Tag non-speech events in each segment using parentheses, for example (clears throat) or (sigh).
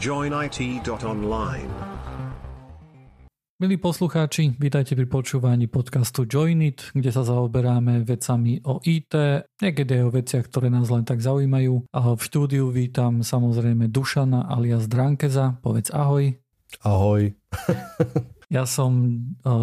joinit.online. Milí poslucháči, vítajte pri počúvaní podcastu Join It, kde sa zaoberáme vecami o IT, niekedy aj o veciach, ktoré nás len tak zaujímajú. A v štúdiu vítam samozrejme Dušana alias Drankeza, povedz ahoj. Ahoj. (laughs) ja som e,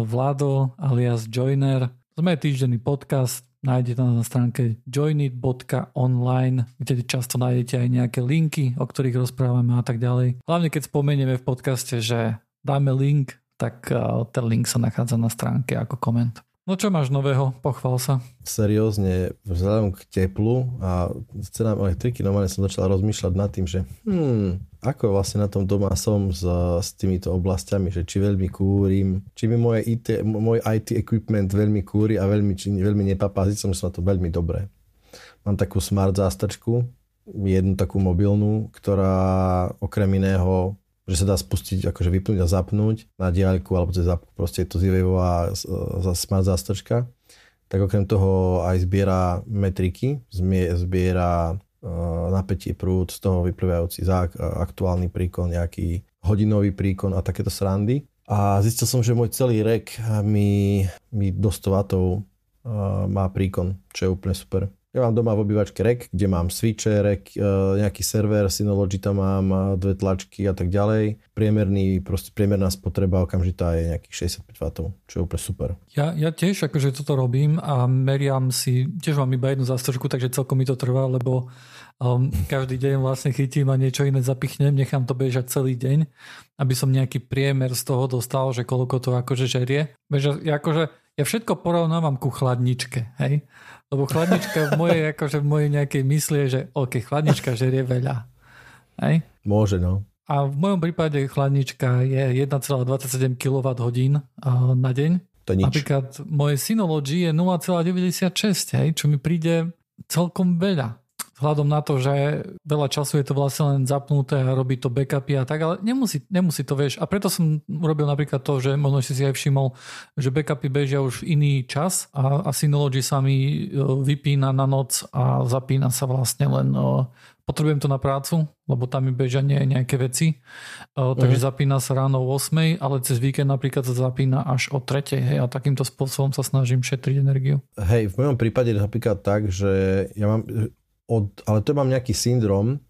Vlado alias Joiner. Sme týždenný podcast, nájdete nás na stránke joinit.online, kde často nájdete aj nejaké linky, o ktorých rozprávame a tak ďalej. Hlavne keď spomenieme v podcaste, že dáme link tak eh, ten link sa nachádza na stránke ako koment. No čo máš nového? Pochval sa. Seriózne, vzhľadom k teplu a cenám elektriky, normálne som začal rozmýšľať nad tým, že hmm, ako vlastne na tom doma som s, s týmito oblastiami, že či veľmi kúrim, či mi moje IT, môj IT equipment veľmi kúri a veľmi, či veľmi nepapází, som sa to veľmi dobré. Mám takú smart zástačku, jednu takú mobilnú, ktorá okrem iného že sa dá spustiť, akože vypnúť a zapnúť na diaľku alebo cez zapku, proste je to zivejová smart zástrčka. Tak okrem toho aj zbiera metriky, zbiera napätie prúd, z toho vyplývajúci za aktuálny príkon, nejaký hodinový príkon a takéto srandy. A zistil som, že môj celý rek mi, mi do 100 W má príkon, čo je úplne super. Ja mám doma v obývačke rek, kde mám switche, rek, e, nejaký server, Synology tam mám, dve tlačky a tak ďalej. Priemerný, proste priemerná spotreba okamžitá je nejakých 65 W, čo je úplne super. Ja, ja tiež akože toto robím a meriam si, tiež mám iba jednu zástrčku, takže celkom mi to trvá, lebo um, každý deň vlastne chytím a niečo iné zapichnem, nechám to bežať celý deň, aby som nejaký priemer z toho dostal, že koľko to akože žerie. Beža, ja akože ja všetko porovnávam ku chladničke, hej? Lebo chladnička v mojej, akože v mojej nejakej mysli je, že OK, chladnička žerie veľa. Hej? Môže, no. A v mojom prípade chladnička je 1,27 kWh na deň. To nič. Napríklad moje Synology je 0,96, hej, čo mi príde celkom veľa vzhľadom na to, že veľa času je to vlastne len zapnuté a robí to backupy a tak, ale nemusí, nemusí to, vieš. A preto som urobil napríklad to, že možno si si aj všimol, že backupy bežia už v iný čas a, a Synology sa mi e, vypína na noc a zapína sa vlastne len e, potrebujem to na prácu, lebo tam mi bežia nie, nejaké veci. Uh, takže mm. zapína sa ráno o 8, ale cez víkend napríklad sa zapína až o 3. Hej, a takýmto spôsobom sa snažím šetriť energiu. Hej, v mojom prípade napríklad tak, že ja mám od, ale to mám nejaký syndrom,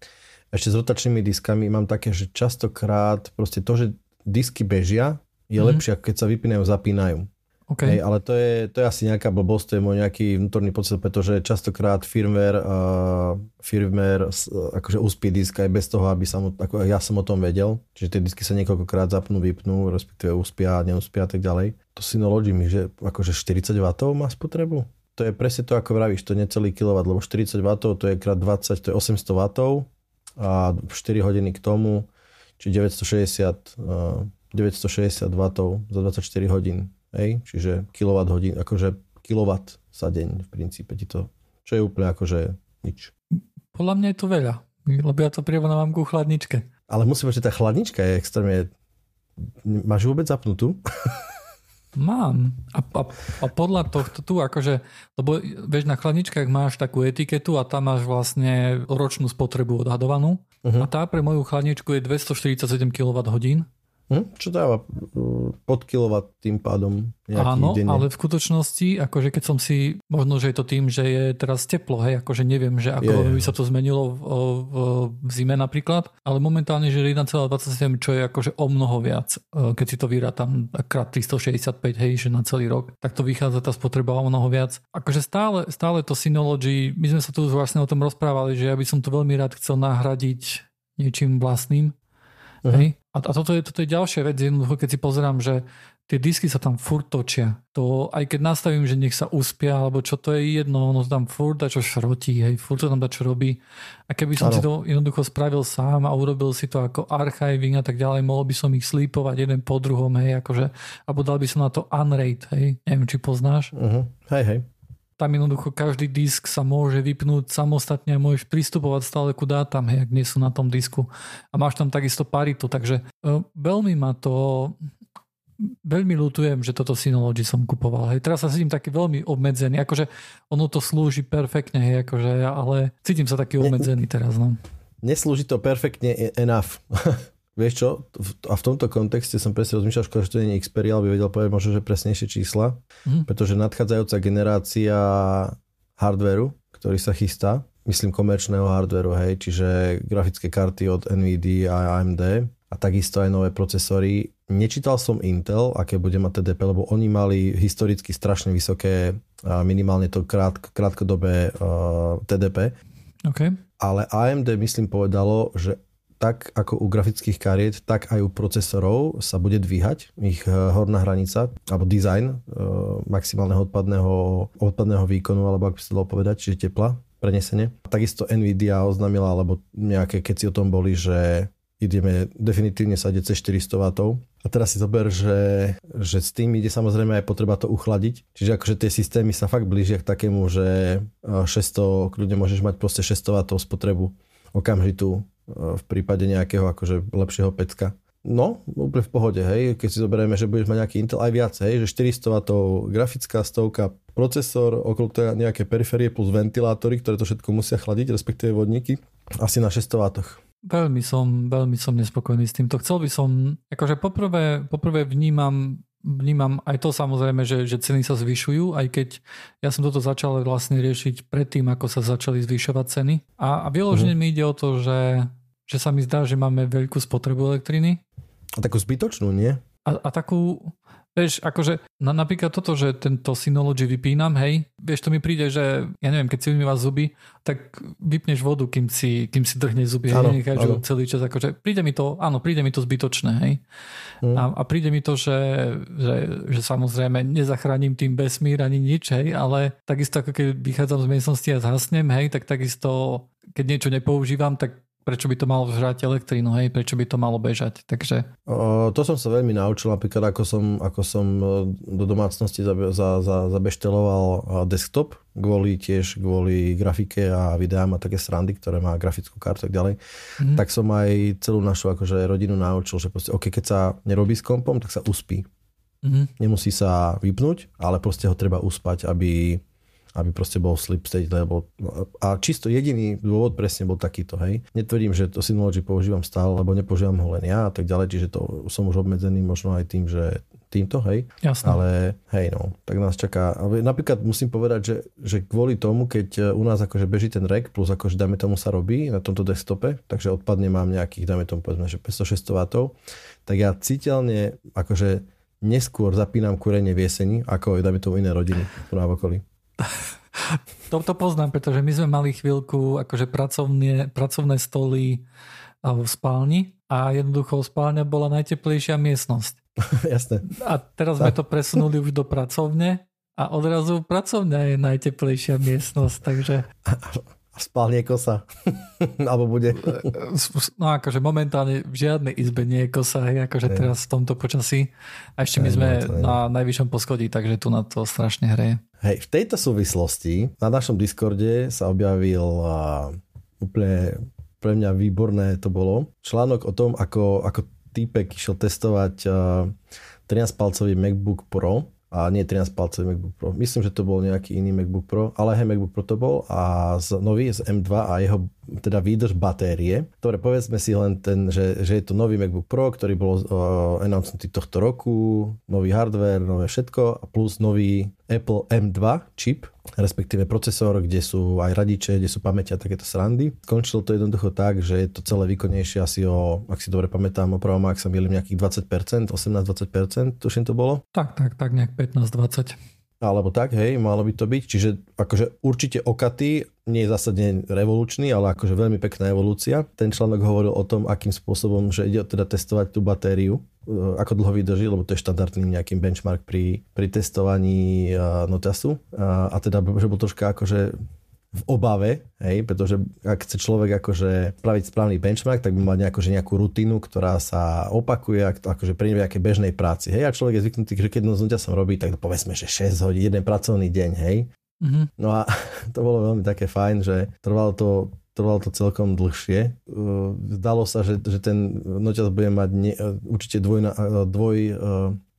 ešte s rotačnými diskami mám také, že častokrát proste to, že disky bežia, je mm. lepšie, keď sa vypínajú, zapínajú. Okay. Hej, ale to je, to je asi nejaká blbosť, to je môj nejaký vnútorný pocit, pretože častokrát firmware, uh, firmware uh, akože uspí disk aj bez toho, aby som, ako ja som o tom vedel. Čiže tie disky sa niekoľkokrát zapnú, vypnú, respektíve uspia, neúspia a tak ďalej. To Synology mi, že akože 40 W má spotrebu to je presne to, ako vravíš, to necelý kW, lebo 40 W to je krát 20, to je 800 W a 4 hodiny k tomu, či 960, 960 W za 24 hodín. Hej? Čiže kW hodín, akože kW za deň v princípe ti to, čo je úplne akože nič. Podľa mňa je to veľa, lebo ja to prirovnávam ku chladničke. Ale musím že tá chladnička je extrémne... Máš vôbec zapnutú? (laughs) Mám. A, a, a podľa tohto tu, akože, lebo vieš, na chladničkách máš takú etiketu a tam máš vlastne ročnú spotrebu odhadovanú. Uh-huh. A tá pre moju chladničku je 247 kWh Hm? Čo dáva mm, pod kilowatt tým pádom Áno, denne. ale v skutočnosti, akože keď som si, možno, že je to tým, že je teraz teplo, hej, akože neviem, že ako je, by sa to zmenilo v, v, v zime napríklad, ale momentálne, že 1,27, čo je akože o mnoho viac, e, keď si to tam krát 365, hej, že na celý rok, tak to vychádza tá spotreba o mnoho viac. Akože stále, stále to Synology, my sme sa tu vlastne o tom rozprávali, že ja by som to veľmi rád chcel nahradiť niečím vlastným, Uh-huh. Hej? A, a toto, je, toto je ďalšia vec, jednoducho, keď si pozerám, že tie disky sa tam furt točia. To, aj keď nastavím, že nech sa uspia, alebo čo to je jedno, ono tam furt čo šrotí, hej, furt to tam čo robí. A keby som ano. si to jednoducho spravil sám a urobil si to ako archiving a tak ďalej, mohol by som ich slípovať jeden po druhom, hej, akože, alebo dal by som na to unrate, hej, neviem, či poznáš. Uh-huh. Hej, hej tam jednoducho každý disk sa môže vypnúť samostatne a môžeš pristupovať stále ku dátam, hej, ak nie sú na tom disku. A máš tam takisto paritu, takže uh, veľmi ma to veľmi ľutujem, že toto Synology som kupoval. Hej. Teraz sa cítim taký veľmi obmedzený, akože ono to slúži perfektne, hej, akože, ale cítim sa taký obmedzený teraz. No. Neslúži to perfektne enough. (laughs) vieš čo, a v tomto kontexte som presne rozmýšľal, škoda, že to nie je Xperia, ale by vedel povedať možno, že presnejšie čísla, mm. pretože nadchádzajúca generácia hardveru, ktorý sa chystá, myslím komerčného hardveru, hej, čiže grafické karty od NVIDIA a AMD a takisto aj nové procesory. Nečítal som Intel, aké bude mať TDP, lebo oni mali historicky strašne vysoké, minimálne to krátk, krátkodobé uh, TDP. Okay. Ale AMD myslím povedalo, že tak ako u grafických kariet, tak aj u procesorov sa bude dvíhať ich e, horná hranica, alebo design e, maximálneho odpadného, odpadného výkonu, alebo ako by sa dalo povedať, čiže tepla, prenesenie. Takisto Nvidia oznámila, alebo nejaké keď si o tom boli, že ideme definitívne sadiť cez 400 W. A teraz si zober, že, že s tým ide samozrejme aj potreba to uchladiť. Čiže akože tie systémy sa fakt blížia k takému, že 600, kľudne môžeš mať proste 600 W spotrebu okamžitú v prípade nejakého akože lepšieho pecka. No, úplne v pohode, hej, keď si zoberieme, že budeš mať nejaký Intel aj viac, hej, že 400 W grafická stovka, procesor, okolo toho nejaké periférie plus ventilátory, ktoré to všetko musia chladiť, respektíve vodníky, asi na 600 W. Veľmi som, veľmi som nespokojný s týmto. Chcel by som, akože poprvé, poprvé vnímam vnímam aj to samozrejme, že, že ceny sa zvyšujú, aj keď ja som toto začal vlastne riešiť predtým, ako sa začali zvyšovať ceny. A, a vyložene mm-hmm. mi ide o to, že, že sa mi zdá, že máme veľkú spotrebu elektriny. A takú zbytočnú, nie? A, a takú, Vieš, akože na, napríklad toto, že tento Synology vypínam, hej, vieš, to mi príde, že ja neviem, keď si umývaš zuby, tak vypneš vodu, kým si, kým si drhneš zuby, hej, necháš celý čas, akože príde mi to, áno, príde mi to zbytočné, hej. Mm. A, a príde mi to, že, že, že samozrejme nezachránim tým vesmír ani nič, hej, ale takisto ako keď vychádzam z miestnosti a zhasnem, hej, tak takisto keď niečo nepoužívam, tak prečo by to malo žrať elektrínu, hej, prečo by to malo bežať. Takže... O, to som sa veľmi naučil, napríklad ako som, ako som e, do domácnosti za, za, za, zabešteloval e, desktop, kvôli tiež kvôli grafike a videám a také srandy, ktoré má grafickú kartu a tak ďalej, mm-hmm. tak som aj celú našu akože, rodinu naučil, že proste, okay, keď sa nerobí s kompom, tak sa uspí. Mm-hmm. Nemusí sa vypnúť, ale proste ho treba uspať, aby aby proste bol sleep state, lebo a čisto jediný dôvod presne bol takýto, hej. Netvrdím, že to Synology používam stále, lebo nepoužívam ho len ja a tak ďalej, čiže to som už obmedzený možno aj tým, že týmto, hej. Jasne. Ale hej, no, tak nás čaká. Napríklad musím povedať, že, že kvôli tomu, keď u nás akože beží ten rek, plus akože dáme tomu sa robí na tomto desktope, takže odpadne mám nejakých, dáme tomu povedzme, že 500-600 W, tak ja citeľne akože neskôr zapínam kúrenie v jeseni, ako dáme tomu iné rodiny tu na okolí. To, to poznám, pretože my sme mali chvíľku akože pracovné, pracovné stoly v spálni a jednoducho spálňa bola najteplejšia miestnosť. (laughs) Jasné. A teraz sme to presunuli už do pracovne a odrazu pracovňa je najteplejšia miestnosť, takže... (laughs) spálne kosa. (laughs) Alebo bude. No akože momentálne v žiadnej izbe nie je kosa, hej, akože teraz v tomto počasí. A ešte my sme na najvyššom poschodí, takže tu na to strašne hreje. Hej, v tejto súvislosti na našom Discorde sa objavil uh, úplne pre mňa výborné to bolo. Článok o tom, ako, ako týpek išiel testovať uh, 13-palcový MacBook Pro a nie 13 palcový MacBook Pro. Myslím, že to bol nejaký iný MacBook Pro, ale aj MacBook Pro to bol. A z, nový z M2 a jeho teda výdrž batérie, ktoré povedzme si len ten, že, že je to nový MacBook Pro, ktorý bol uh, announcnutý tohto roku, nový hardware, nové všetko. A plus nový Apple M2 čip, respektíve procesor, kde sú aj radiče, kde sú pamäťa a takéto srandy. Skončilo to jednoducho tak, že je to celé výkonnejšie asi o, ak si dobre pamätám, opravom, ak sa milím, nejakých 20%, 18-20%, tuším to bolo. Tak, tak, tak, nejak 15-20 alebo tak, hej, malo by to byť. Čiže akože určite okaty, nie je zásadne revolučný, ale akože veľmi pekná evolúcia. Ten článok hovoril o tom, akým spôsobom, že ide teda testovať tú batériu, ako dlho vydrží, lebo to je štandardný nejaký benchmark pri, pri testovaní Notasu. A, a teda, že bol troška akože v obave, hej, pretože ak chce človek akože spraviť správny benchmark, tak by mal nejakú, že nejakú rutinu, ktorá sa opakuje akože pri nejakej bežnej práci. Hej, a človek je zvyknutý, že keď noc som robí, tak povedzme, že 6 hodín, jeden pracovný deň, hej. Mm-hmm. No a (laughs) to bolo veľmi také fajn, že trvalo to trvalo to celkom dlhšie. Zdalo sa, že, že ten noťaz bude mať ne, určite dvoj, dvoj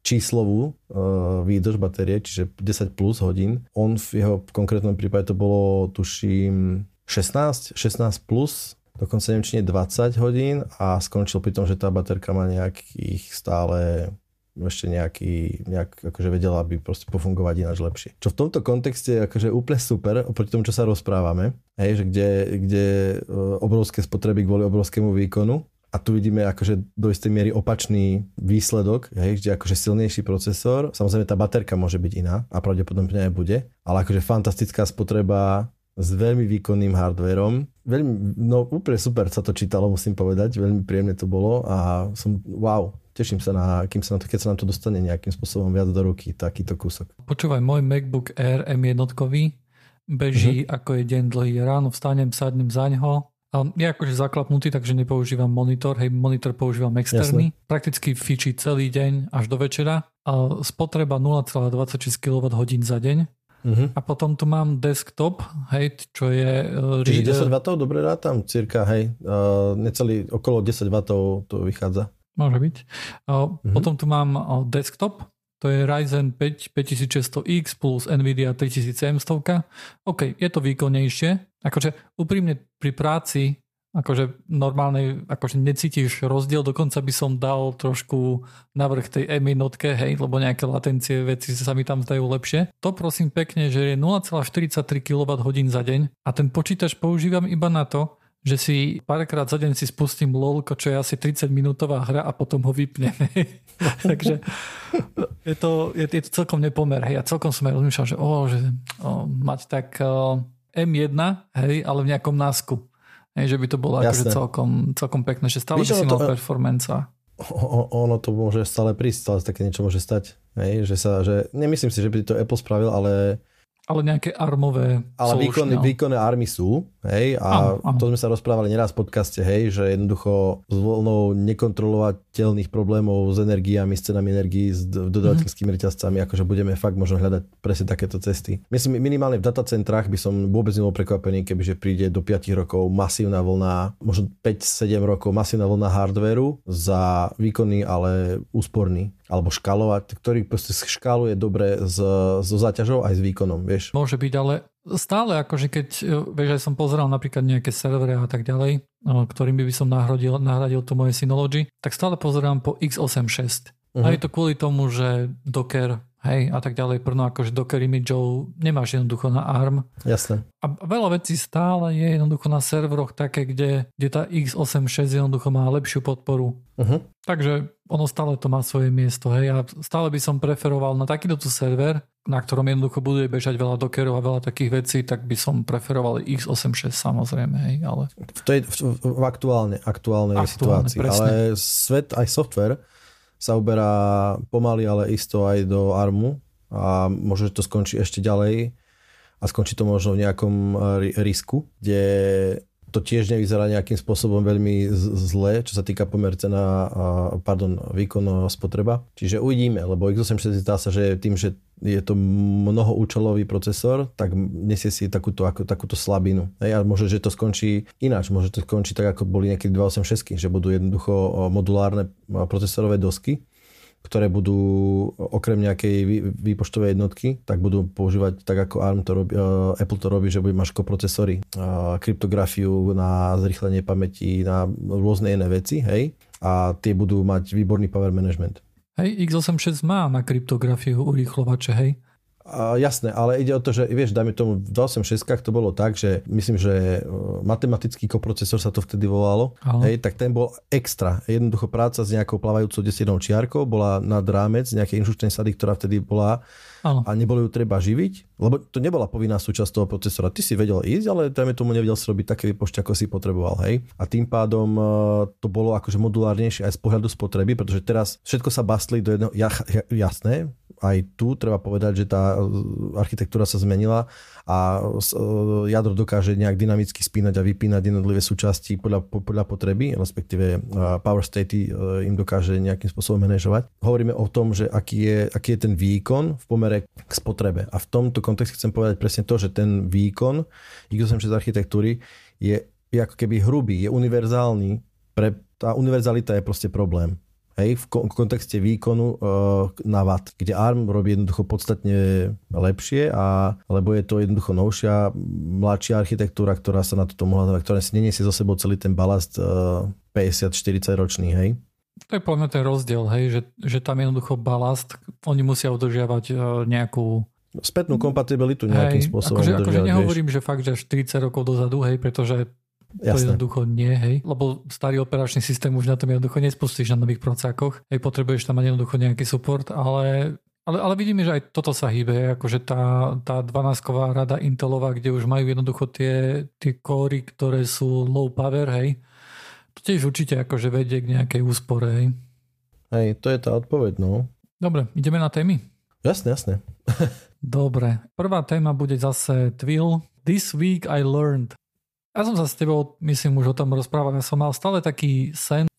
číslovú výdrž batérie, čiže 10 plus hodín. On v jeho konkrétnom prípade to bolo, tuším, 16, 16 plus, dokonca neviem, či nie 20 hodín a skončil pri tom, že tá baterka má nejakých stále ešte nejaký, nejak akože vedela by proste pofungovať ináč lepšie. Čo v tomto kontexte je akože úplne super oproti tomu, čo sa rozprávame, hej, že kde, kde e, obrovské spotreby kvôli obrovskému výkonu a tu vidíme akože do istej miery opačný výsledok, hej, kde akože silnejší procesor, samozrejme tá baterka môže byť iná a pravdepodobne aj bude, ale akože fantastická spotreba s veľmi výkonným hardverom. Veľmi, no úplne super sa to čítalo, musím povedať, veľmi príjemne to bolo a som, wow, teším sa na, kým sa na to, keď sa nám to dostane nejakým spôsobom viac do ruky, takýto kúsok. Počúvaj, môj MacBook Air M1 beží mm-hmm. ako je deň dlhý. Ráno vstanem, sadnem za ňo, a je akože zaklapnutý, takže nepoužívam monitor, hej, monitor používam externý. Jasne. Prakticky fičí celý deň až do večera. A spotreba 0,26 kWh za deň. Uh-huh. A potom tu mám desktop, hej, čo je... Uh, Čiže 10 W, dobre rátam, cirka, hej, uh, necelý, okolo 10 W to vychádza. Môže byť. Uh, uh-huh. Potom tu mám uh, desktop, to je Ryzen 5 5600X plus Nvidia 3700. OK, je to výkonnejšie. Akože úprimne pri práci akože normálnej, akože necítiš rozdiel, dokonca by som dal trošku navrh tej M jednotke, hej, lebo nejaké latencie veci sa mi tam zdajú lepšie. To prosím pekne, že je 0,43 kWh za deň a ten počítač používam iba na to, že si párkrát za deň si spustím LOL, čo je asi 30 minútová hra a potom ho vypnem. (laughs) Takže je to, je, je to celkom nepomer. Hej. Ja celkom som aj rozmýšľal, že, oh, že oh, mať tak oh, M1, hej, ale v nejakom násku. Hej, že by to bolo akože celkom, celkom pekné, že stále Víš, by si mal to, performance. ono to môže stále prísť, stále také niečo môže stať. Hej, že sa, že, nemyslím si, že by to Apple spravil, ale ale nejaké armové Ale výkonné, no. výkonné army sú, hej, a áno, áno. to sme sa rozprávali neraz v podcaste, hej, že jednoducho s voľnou nekontrolovateľných problémov s energiami, s cenami energií, s dodavateľskými mm. reťazcami, akože budeme fakt možno hľadať presne takéto cesty. Myslím, minimálne v datacentrách by som vôbec nebol prekvapený, kebyže príde do 5 rokov masívna vlna, možno 5-7 rokov masívna vlna hardveru za výkonný, ale úsporný alebo škalovať, ktorý proste škáluje dobre so záťažou aj s výkonom, vieš. Môže byť, ale stále akože keď, e, vieš, aj som pozeral napríklad nejaké servery a tak ďalej, ktorými by som nahradil, nahradil to moje Synology, tak stále pozerám po x86. Uh-huh. A je to kvôli tomu, že Docker hej, a tak ďalej, prno akože Docker imageov nemáš jednoducho na ARM. Jasné. A veľa vecí stále je jednoducho na serveroch také, kde, kde tá x86 jednoducho má lepšiu podporu. Uh-huh. Takže ono stále to má svoje miesto, hej, a stále by som preferoval na takýto server, na ktorom jednoducho bude bežať veľa Dockerov a veľa takých vecí, tak by som preferoval x86 samozrejme, hej, ale... V, tej, v, v aktuálne, aktuálnej aktuálne, situácii, presne. ale svet aj software sa uberá pomaly, ale isto aj do ARMu a možno, že to skončí ešte ďalej a skončí to možno v nejakom risku, kde to tiež nevyzerá nejakým spôsobom veľmi zle, čo sa týka pomer cena, pardon, výkon spotreba. Čiže uvidíme, lebo x86 zdá sa, že tým, že je to mnohoúčelový procesor, tak nesie si takúto, ako, takúto slabinu. Hej, a môže, že to skončí ináč, môže to skončiť tak, ako boli niekedy 286, že budú jednoducho modulárne procesorové dosky, ktoré budú okrem nejakej výpočtovej jednotky, tak budú používať tak ako ARM to robí, uh, Apple to robí, že bude máš procesory, uh, kryptografiu na zrýchlenie pamäti, na rôzne iné veci, hej, a tie budú mať výborný power management. Hej, x86 má na kryptografiu urýchlovače, hej? A jasné, ale ide o to, že vieš, dajme tomu v 286 to bolo tak, že myslím, že e, matematický koprocesor sa to vtedy volalo, hej, tak ten bol extra. Jednoducho práca s nejakou plávajúcou desiednou čiarkou bola nad rámec nejakej inštrukčnej sady, ktorá vtedy bola Áno. a nebolo ju treba živiť, lebo to nebola povinná súčasť toho procesora. Ty si vedel ísť, ale dajme tomu nevedel si robiť také výpočty, ako si potreboval. Hej? A tým pádom uh, to bolo akože modulárnejšie aj z pohľadu spotreby, pretože teraz všetko sa bastli do jedného, ja, ja, jasné, aj tu treba povedať, že tá e, architektúra sa zmenila a e, jadro dokáže nejak dynamicky spínať a vypínať jednotlivé súčasti podľa, podľa potreby, respektíve power state im dokáže nejakým spôsobom manažovať. Hovoríme o tom, že aký je, aký je ten výkon v pomere k spotrebe. A v tomto kontexte chcem povedať presne to, že ten výkon x86 architektúry je, je ako keby hrubý, je univerzálny. Pre, tá univerzalita je proste problém. Hej, v, kon- v kontexte výkonu uh, na watt, kde ARM robí jednoducho podstatne lepšie, a, lebo je to jednoducho novšia, mladšia architektúra, ktorá sa na toto mohla, ktorá si neniesie so sebou celý ten balast uh, 50-40 ročný, hej. To je podľa ten rozdiel, hej, že, že tam jednoducho balast, oni musia udržiavať uh, nejakú spätnú kompatibilitu nejakým hej, spôsobom. Akože, akože nehovorím, vieš. že fakt, že 40 rokov dozadu, hej, pretože Jasné. To jednoducho nie, hej. Lebo starý operačný systém už na tom jednoducho nespustíš na nových procákoch. Hej, potrebuješ tam mať jednoducho nejaký support, ale ale, ale vidíme, že aj toto sa hýbe, akože tá, tá 12-ková rada Intelová, kde už majú jednoducho tie, tie kóry, ktoré sú low power, hej, to tiež určite akože vedie k nejakej úspore, hej. Hej, to je tá odpoveď, no. Dobre, ideme na témy? Jasne, jasne. (laughs) Dobre, prvá téma bude zase Twill. This week I learned. Ja som sa s tebou, myslím, už o tom rozprával. Ja som mal stále taký sen,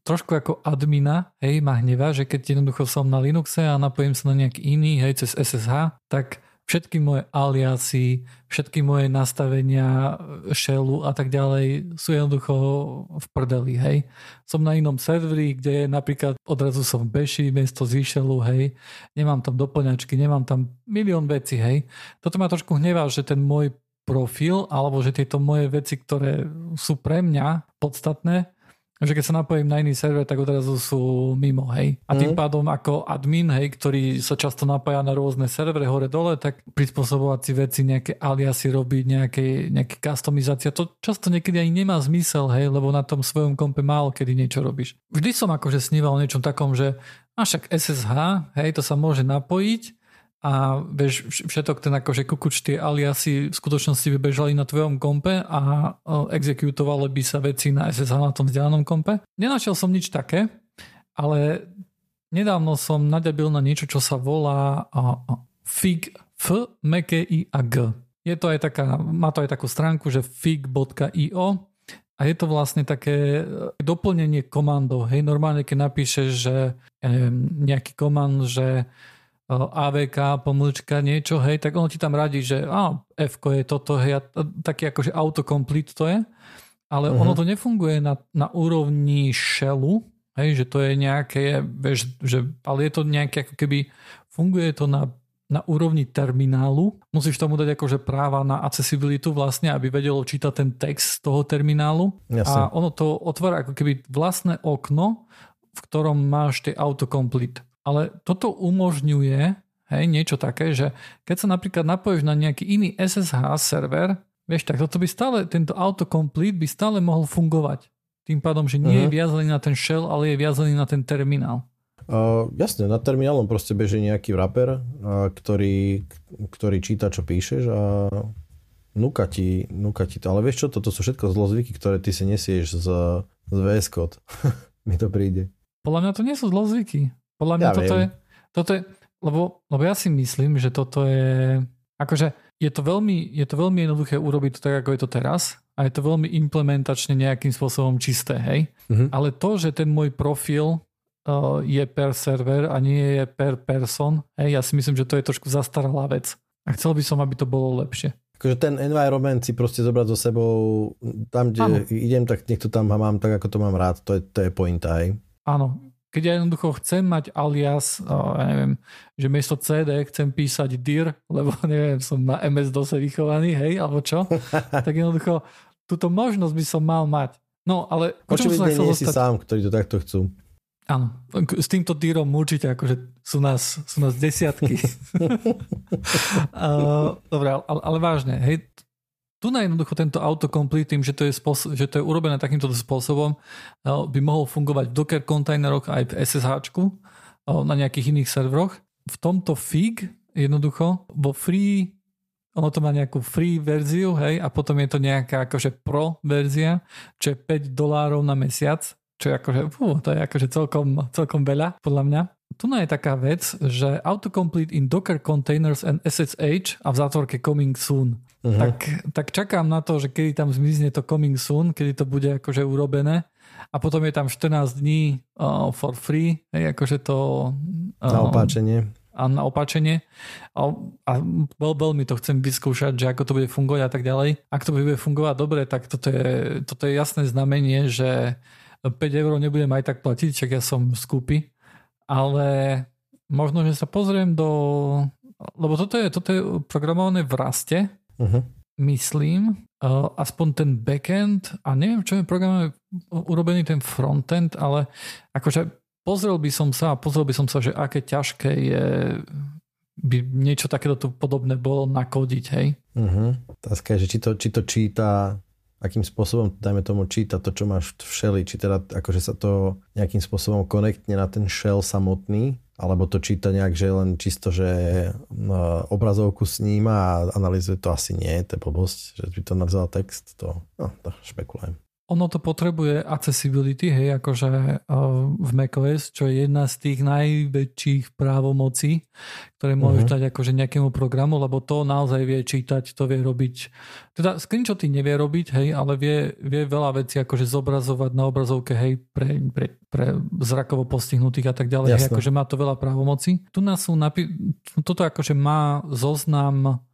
trošku ako admina, hej, ma hneva, že keď jednoducho som na Linuxe a napojím sa na nejaký iný, hej, cez SSH, tak všetky moje aliasy, všetky moje nastavenia shellu a tak ďalej sú jednoducho v prdeli, hej. Som na inom serveri, kde je napríklad odrazu som v Beši miesto z Shelu, hej. Nemám tam doplňačky, nemám tam milión vecí, hej. Toto ma trošku hnevá, že ten môj profil, alebo že tieto moje veci, ktoré sú pre mňa podstatné, že keď sa napojím na iný server, tak odrazu sú mimo, hej. A tým mm. pádom ako admin, hej, ktorý sa často napája na rôzne servery hore-dole, tak prispôsobovať si veci, nejaké aliasy robiť, nejaké, nejaké customizácia, to často niekedy ani nemá zmysel, hej, lebo na tom svojom kompe málo kedy niečo robíš. Vždy som akože sníval o niečom takom, že a však SSH, hej, to sa môže napojiť, a vieš, všetok ten akože kukuč tie aliasy v skutočnosti by bežali na tvojom kompe a exekutovali by sa veci na SSH na tom vzdialenom kompe. Nenašiel som nič také, ale nedávno som naďabil na niečo, čo sa volá FIG, F, meké I a G. Je to aj taká, má to aj takú stránku, že fig.io a je to vlastne také e, doplnenie komandov. Hej, normálne keď napíšeš, že nejaký komand, že AVK, pomlčka, niečo, hej, tak ono ti tam radí, že á, F je toto, hej, a taký akože autocomplete to je, ale uh-huh. ono to nefunguje na, na úrovni shellu, hej, že to je nejaké, vieš, že, ale je to nejaké, ako keby, funguje to na, na úrovni terminálu, musíš tomu dať akože práva na accessibility vlastne, aby vedelo čítať ten text z toho terminálu Jasne. a ono to otvára ako keby vlastné okno, v ktorom máš tie autocomplete. Ale toto umožňuje hej, niečo také, že keď sa napríklad napojíš na nejaký iný SSH server, vieš, tak toto by stále, tento autocomplete by stále mohol fungovať. Tým pádom, že nie uh-huh. je mhm. viazaný na ten shell, ale je viazaný na ten terminál. Uh, jasne, na terminálom proste beží nejaký wrapper, uh, ktorý, ktorý číta, čo píšeš a núka ti, núka ti to. Ale vieš čo, toto sú všetko zlozvyky, ktoré ty si nesieš z, z VS Code. (laughs) Mi to príde. Podľa mňa to nie sú zlozvyky. Podľa mňa ja toto, je, toto je, lebo, lebo ja si myslím, že toto je, akože je to veľmi, je to veľmi jednoduché urobiť to tak, ako je to teraz a je to veľmi implementačne nejakým spôsobom čisté, hej. Mm-hmm. Ale to, že ten môj profil uh, je per server a nie je per person, hej, ja si myslím, že to je trošku zastaralá vec. A chcel by som, aby to bolo lepšie. Akože ten environment si proste zobrať so sebou tam, kde ano. idem, tak nech to tam mám tak, ako to mám rád. To je, to je pointa, hej. Áno, keď ja jednoducho chcem mať alias, ja neviem, že miesto CD chcem písať dir, lebo (laughs) neviem, som na MS-DOSe vychovaný, hej, alebo čo, (laughs) tak jednoducho túto možnosť by som mal mať. No, ale... Očividne nie si sám, ktorí to takto chcú. Áno, s týmto dírom určite akože sú nás, sú nás desiatky. uh, (laughs) dobre, ale, ale vážne, hej, tu na jednoducho tento autocomplete tým, že to je, spôsob, že to je urobené takýmto spôsobom, no, by mohol fungovať v Docker kontajneroch aj v SSH na nejakých iných serveroch. V tomto FIG jednoducho vo free ono to má nejakú free verziu, hej, a potom je to nejaká akože pro verzia, čo je 5 dolárov na mesiac, čo je akože, fú, to je akože celkom, celkom veľa, podľa mňa. Tu je taká vec, že autocomplete in Docker containers and SSH a v zátvorke coming soon. Uh-huh. Tak, tak čakám na to, že kedy tam zmizne to coming soon, kedy to bude akože urobené a potom je tam 14 dní uh, for free, hej, akože to... Uh, na opáčenie. A na opáčenie. A, a veľ, veľmi to chcem vyskúšať, že ako to bude fungovať a tak ďalej. Ak to bude fungovať dobre, tak toto je, toto je jasné znamenie, že 5 eur nebudem aj tak platiť, čak ja som skúpi, ale možno, že sa pozriem do... Lebo toto je, toto je programované v raste, uh-huh. myslím, uh, aspoň ten backend a neviem, čo je programované urobený ten frontend, ale akože pozrel by som sa a pozrel by som sa, že aké ťažké je by niečo takéto tu podobné bolo nakodiť, hej? Uh-huh. Otázka je, že či to, či to číta akým spôsobom, dajme tomu, číta to, čo máš v sheli, či teda akože sa to nejakým spôsobom konektne na ten shell samotný, alebo to číta nejak, že len čisto, že no, obrazovku sníma a analýzuje to asi nie, to je blbosť, že by to nazval text, to, no, to špekulujem. Ono to potrebuje accessibility, hej, akože v macOS, čo je jedna z tých najväčších právomocí, ktoré môžeš uh-huh. dať akože nejakému programu, lebo to naozaj vie čítať, to vie robiť. Teda screenshoty nevie robiť, hej, ale vie, vie veľa vecí akože zobrazovať na obrazovke, hej, pre, pre, pre zrakovo postihnutých a tak ďalej, hej, akože má to veľa právomocí. Tu nás sú napi- toto akože má zoznam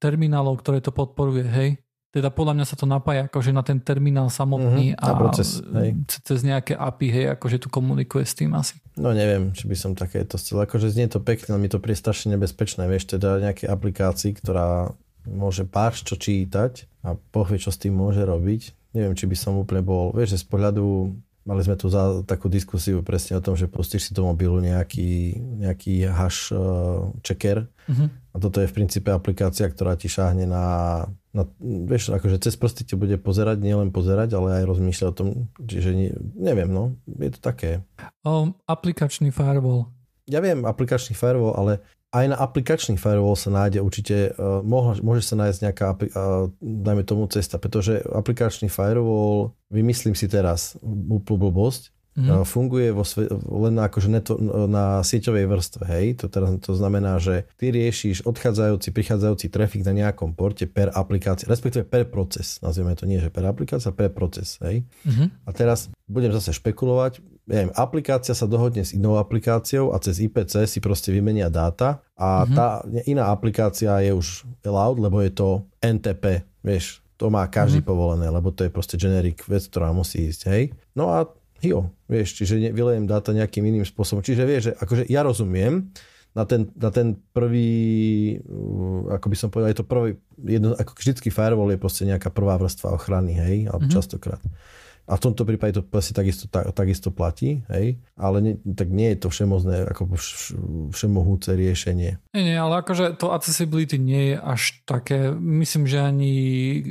terminálov, ktoré to podporuje, hej, teda podľa mňa sa to napája akože na ten terminál samotný mm-hmm, a proces, hej. cez nejaké API, hej, akože tu komunikuje s tým asi. No neviem, či by som takéto chcel, akože znie to pekne, ale mi to príde strašne nebezpečné, vieš, teda nejaké aplikácii, ktorá môže pár čo čítať a pochvie, čo s tým môže robiť. Neviem, či by som úplne bol, vieš, že z pohľadu Mali sme tu za takú diskusiu presne o tom, že pustíš si do mobilu nejaký, nejaký hash uh, checker uh-huh. A toto je v princípe aplikácia, ktorá ti šáhne na, na vieš, akože cez prsty ti bude pozerať, nielen pozerať, ale aj rozmýšľať o tom, čiže nie, neviem, no, je to také. Um, aplikačný firewall. Ja viem, aplikačný firewall, ale aj na aplikačný firewall sa nájde určite, uh, môže, môže sa nájsť nejaká, uh, dajme tomu cesta, pretože aplikačný firewall, vymyslím si teraz úplnú blbosť, mm. uh, funguje vo sve, len akože neto, na sieťovej vrstve, hej, to, teraz, to znamená, že ty riešiš odchádzajúci, prichádzajúci trafik na nejakom porte per aplikácia, respektíve per proces, nazvieme to nie, že per aplikácia, per proces, hej. Mm. A teraz budem zase špekulovať, neviem, aplikácia sa dohodne s inou aplikáciou a cez IPC si proste vymenia dáta a mm-hmm. tá iná aplikácia je už allowed, lebo je to NTP, vieš, to má každý mm-hmm. povolené, lebo to je proste generic vec, ktorá musí ísť, hej. No a jo, vieš, čiže vylejem dáta nejakým iným spôsobom. Čiže vieš, že akože ja rozumiem, na ten, na ten prvý, uh, ako by som povedal, je to prvý, jedno, ako vždycky firewall je proste nejaká prvá vrstva ochrany, hej, alebo mm-hmm. častokrát. A v tomto prípade to asi takisto, tak, takisto platí, hej? ale nie, tak nie je to všemozné, ako všemohúce riešenie. Nie, nie, ale akože to accessibility nie je až také, myslím, že ani,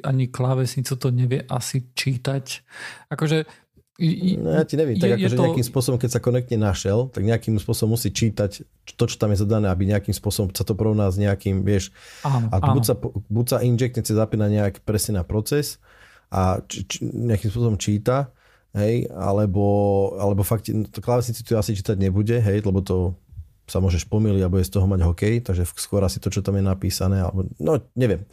ani klávesnicu to nevie asi čítať. Akože No ja ti neviem, tak akože to... nejakým spôsobom, keď sa konektne našiel, tak nejakým spôsobom musí čítať to, čo tam je zadané, aby nejakým spôsobom sa to porovná s nejakým, vieš, áno, a áno. buď sa, buď sa injektne cez zapína nejak presne na proces, a či, či, nejakým spôsobom číta, hej, alebo, alebo fakt, to klávesnici to asi čítať nebude, hej, lebo to sa môžeš pomýliť a bude z toho mať hokej, takže skôr asi to, čo tam je napísané, alebo, no neviem.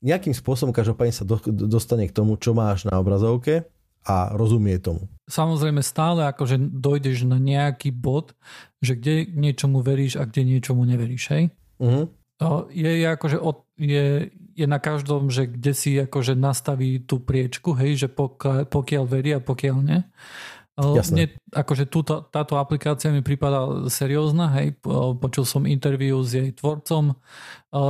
Nejakým spôsobom každopádne sa do, dostane k tomu, čo máš na obrazovke a rozumie tomu. Samozrejme stále akože dojdeš na nejaký bod, že kde niečomu veríš a kde niečomu neveríš, hej? Uh-huh. Je, je akože od, je, je na každom, že kde si akože nastaví tú priečku, hej, že pokiaľ, pokiaľ verí a pokiaľ nie. Jasné. Mne, akože túto, táto aplikácia mi prípada seriózna, hej, počul som interviu s jej tvorcom,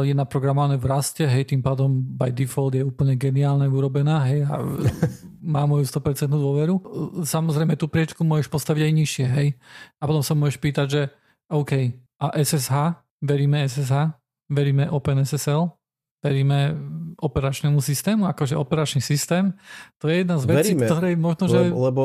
je naprogramované v raste, hej, tým pádom by default je úplne geniálne urobená, hej, a (laughs) má moju 100% dôveru. Samozrejme, tú priečku môžeš postaviť aj nižšie, hej, a potom sa môžeš pýtať, že OK, a SSH, veríme SSH, veríme OpenSSL, veríme operačnému systému, akože operačný systém, to je jedna z vecí, veríme, ktorej možno, že... Lebo, lebo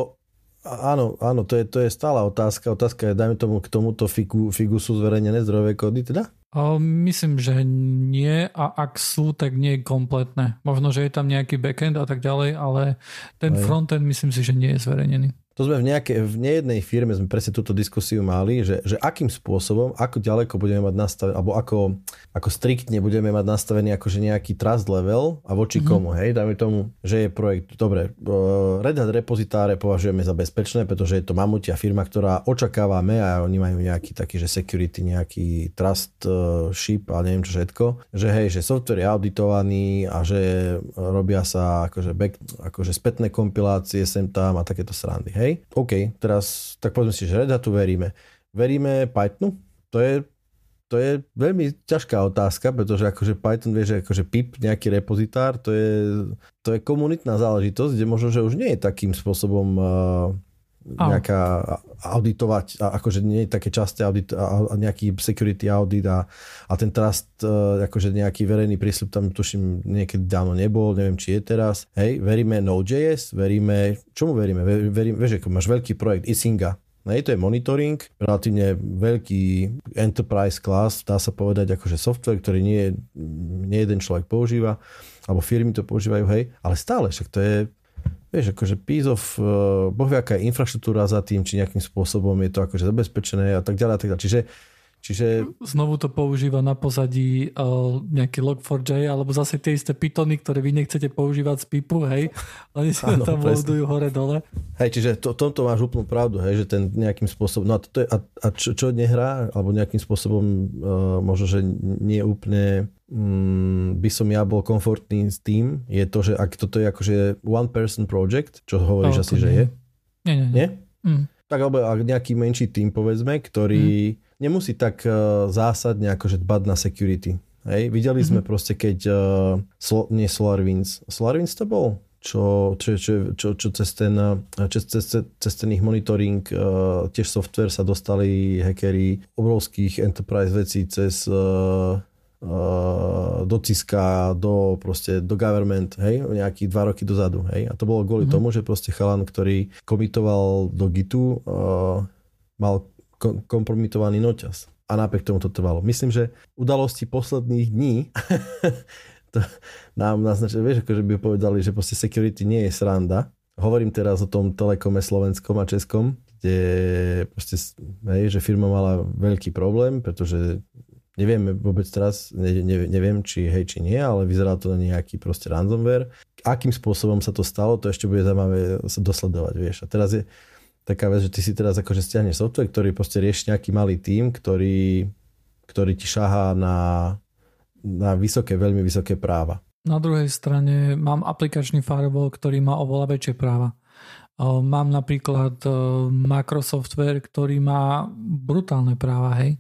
áno, áno, to je, to je stála otázka. Otázka je, dajme tomu k tomuto figu, figu sú zverejnené zdrojové kódy, teda? O, myslím, že nie a ak sú, tak nie je kompletné. Možno, že je tam nejaký backend a tak ďalej, ale ten Aj. frontend myslím si, že nie je zverejnený. To sme v, nejaké, v nejednej firme sme presne túto diskusiu mali, že, že akým spôsobom, ako ďaleko budeme mať nastavené, alebo ako, ako striktne budeme mať nastavený akože nejaký trust level a voči mm-hmm. komu, hej, dajme tomu, že je projekt, dobre, Red Hat repozitáre považujeme za bezpečné, pretože je to mamutia firma, ktorá očakávame a oni majú nejaký taký, že security, nejaký trust ship a neviem čo všetko, že hej, že software je auditovaný a že robia sa akože, back, akože spätné kompilácie sem tam a takéto srandy, hej. OK, teraz tak povedzme si, že Red Hatu veríme. Veríme Pythonu? To je, to je veľmi ťažká otázka, pretože akože Python vie, že akože PIP, nejaký repozitár, to je, to je komunitná záležitosť, kde možno, že už nie je takým spôsobom uh, nejaká auditovať, a akože nie je také časté audit, nejaký security audit a, a ten trust, uh, akože nejaký verejný prísľub tam tuším niekedy dávno nebol, neviem či je teraz. Hej, veríme Node.js, veríme, čomu veríme? veríme vieš, ako máš veľký projekt Isinga, Hej, to je monitoring, relatívne veľký enterprise class, dá sa povedať akože software, ktorý nie, nie jeden človek používa, alebo firmy to používajú, hej, ale stále, však to je vieš, akože piece of, uh, boh aká je infraštruktúra za tým, či nejakým spôsobom je to akože zabezpečené a tak ďalej a tak ďalej. Čiže Čiže... Znovu to používa na pozadí uh, nejaký Log4j alebo zase tie isté pitony, ktoré vy nechcete používať z pipu, hej? Oni si Áno, tam loadujú hore-dole. Hej, čiže to, tomto máš úplnú pravdu, hej, že ten nejakým spôsobom, no a, to je, a, a čo, čo nehrá, alebo nejakým spôsobom uh, možno, že nie úplne mm, by som ja bol komfortný s tým, je to, že ak toto je akože one person project, čo hovoríš oh, asi, nie. že je? Nie, nie, nie. nie? Mm. Tak alebo ak nejaký menší tým, povedzme, ktorý mm nemusí tak uh, zásadne akože dbať na security. Hej, videli mm-hmm. sme proste, keď uh, Sol, nie SolarWinds, SolarWinds to bol? Čo, čo, čo, čo, čo cez, ten, čo cez, cez ten ich monitoring uh, tiež software sa dostali hackery obrovských enterprise vecí cez uh, uh, do Ciska, do, proste, do government, hej, nejakých dva roky dozadu, hej. A to bolo kvôli mm-hmm. tomu, že proste chalan, ktorý komitoval do Gitu, uh, mal kompromitovaný noťaz. A napriek tomu to trvalo. Myslím, že udalosti posledných dní (laughs) to nám naznačili, vieš, akože by povedali, že proste security nie je sranda. Hovorím teraz o tom telekome slovenskom a českom, kde proste, hej, že firma mala veľký problém, pretože nevieme vôbec teraz, ne, ne, neviem, či hej, či nie, ale vyzerá to na nejaký proste ransomware. Akým spôsobom sa to stalo, to ešte bude zaujímavé sa dosledovať, vieš. A teraz je, taká vec, že ty si teraz akože stiahneš software, ktorý proste rieši nejaký malý tím, ktorý, ktorý ti šahá na, na vysoké, veľmi vysoké práva. Na druhej strane mám aplikačný firewall, ktorý má oveľa väčšie práva. Mám napríklad Microsoftware, ktorý má brutálne práva, hej.